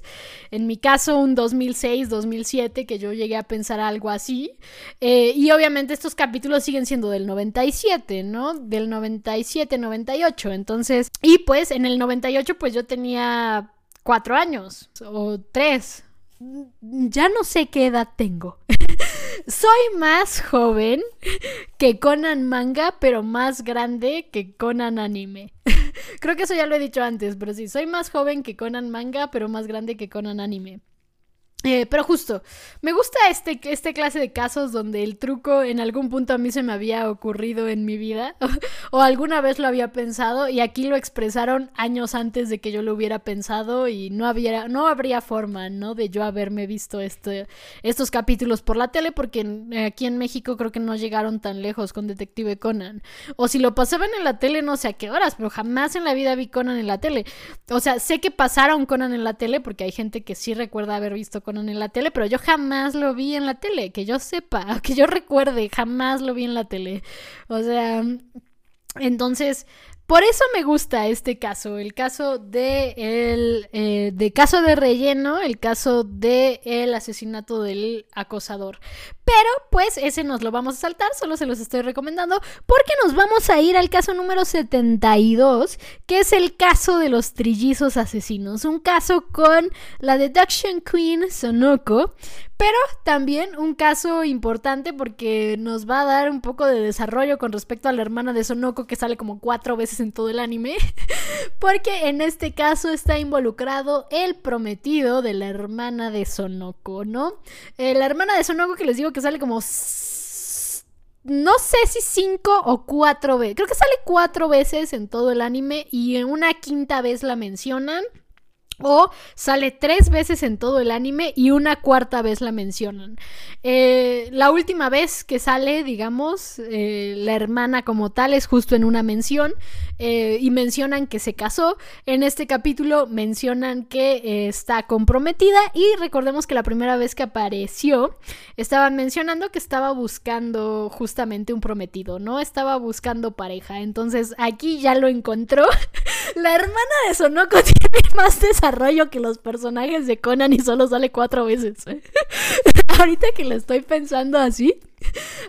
En mi caso, un 2006, 2007, que yo llegué a pensar algo así. Eh, y obviamente estos capítulos siguen siendo del 97, ¿no? Del 97, 98. Entonces, y pues en el 98 pues yo tenía cuatro años o tres. Ya no sé qué edad tengo. Soy más joven que Conan manga, pero más grande que Conan anime. Creo que eso ya lo he dicho antes, pero sí, soy más joven que Conan manga, pero más grande que Conan anime. Eh, pero justo, me gusta este, este clase de casos donde el truco en algún punto a mí se me había ocurrido en mi vida o, alguna vez lo había pensado y aquí lo expresaron años antes de que yo lo hubiera pensado y no, había, no habría forma, ¿no? De yo haberme visto este, estos capítulos por la tele porque aquí en México creo que no llegaron tan lejos con Detective Conan. O si lo pasaban en la tele no sé a qué horas, pero jamás en la vida vi Conan en la tele. O sea, sé que pasaron Conan en la tele porque hay gente que sí recuerda haber visto en la tele, pero yo jamás lo vi en la tele, que yo sepa, que yo recuerde, jamás lo vi en la tele. O sea, entonces, por eso me gusta este caso, el caso de el eh, de caso de relleno, el caso de el asesinato del acosador. Pero pues ese nos lo vamos a saltar, solo se los estoy recomendando porque nos vamos a ir al caso número 72, que es el caso de los trillizos asesinos, un caso con la Deduction Queen Sonoko, pero también un caso importante porque nos va a dar un poco de desarrollo con respecto a la hermana de Sonoko que sale como cuatro veces en todo el anime. Porque en este caso está involucrado el prometido de la hermana de Sonoko, ¿no? Eh, la hermana de Sonoko que les digo que sale como no sé si cinco o cuatro veces. Creo que sale cuatro veces en todo el anime y en una quinta vez la mencionan. O sale tres veces en todo el anime y una cuarta vez la mencionan. Eh, la última vez que sale, digamos, eh, la hermana como tal es justo en una mención eh, y mencionan que se casó. En este capítulo mencionan que está comprometida y recordemos que la primera vez que apareció estaban mencionando que estaba buscando justamente un prometido, ¿no? Estaba buscando pareja. Entonces aquí ya lo encontró. la hermana de Sonoko tiene más desarrollo rollo que los personajes de Conan y solo sale cuatro veces. ahorita que lo estoy pensando así,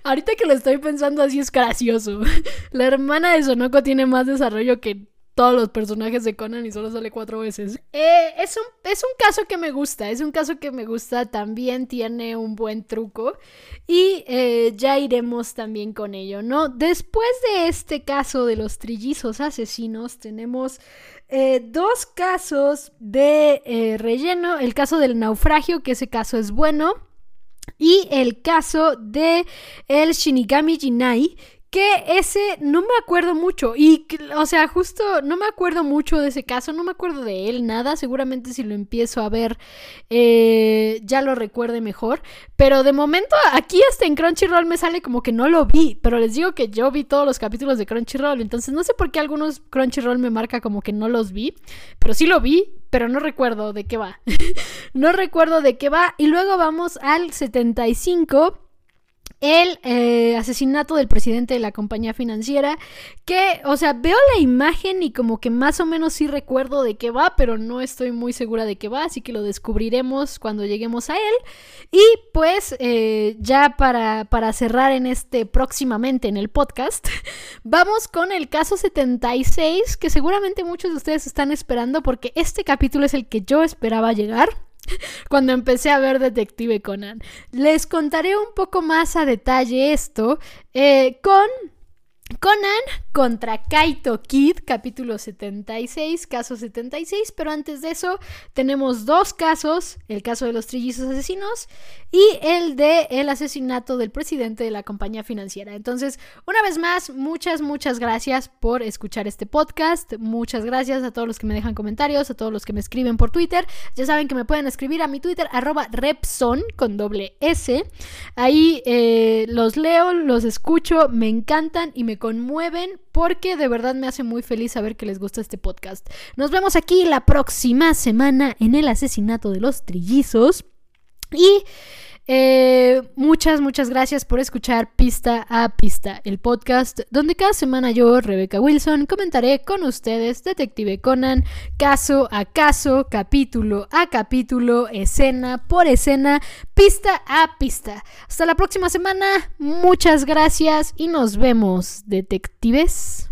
ahorita que lo estoy pensando así es gracioso. La hermana de Sonoko tiene más desarrollo que todos los personajes de Conan y solo sale cuatro veces. Eh, es, un, es un caso que me gusta, es un caso que me gusta, también tiene un buen truco y eh, ya iremos también con ello, ¿no? Después de este caso de los trillizos asesinos, tenemos eh, dos casos de relleno, el caso del naufragio, que ese caso es bueno. Y el caso de el Shinigami Jinai, que ese no me acuerdo mucho. Y, o sea, justo no me acuerdo mucho de ese caso, no me acuerdo de él, nada. Seguramente si lo empiezo a ver, eh, ya lo recuerde mejor. Pero de momento, aquí hasta en Crunchyroll me sale como que no lo vi. Pero les digo que yo vi todos los capítulos de Crunchyroll. Entonces no sé por qué algunos Crunchyroll me marca como que no los vi. Pero sí lo vi, pero no recuerdo de qué va. no recuerdo de qué va. Y luego vamos al 75 el eh, asesinato del presidente de la compañía financiera, que, o sea, veo la imagen y como que más o menos sí recuerdo de qué va, pero no estoy muy segura de qué va, así que lo descubriremos cuando lleguemos a él. Y pues eh, ya para, para cerrar en este próximamente en el podcast, vamos con el caso 76, que seguramente muchos de ustedes están esperando porque este capítulo es el que yo esperaba llegar cuando empecé a ver Detective Conan. Les contaré un poco más a detalle esto eh, con Conan contra Kaito Kid, capítulo 76, caso 76, pero antes de eso tenemos dos casos, el caso de los trillizos asesinos y el de el asesinato del presidente de la compañía financiera. Entonces, una vez más, muchas, muchas gracias por escuchar este podcast, muchas gracias a todos los que me dejan comentarios, a todos los que me escriben por Twitter, ya saben que me pueden escribir a mi Twitter, arroba Repson con doble S, ahí eh, los leo, los escucho, me encantan y me conmueven porque de verdad me hace muy feliz saber que les gusta este podcast. Nos vemos aquí la próxima semana en el asesinato de los trillizos. Y eh, muchas, muchas gracias por escuchar Pista a Pista, el podcast donde cada semana yo, Rebecca Wilson, comentaré con ustedes Detective Conan, caso a caso, capítulo a capítulo, escena por escena, pista a pista. Hasta la próxima semana, muchas gracias y nos vemos, detectives.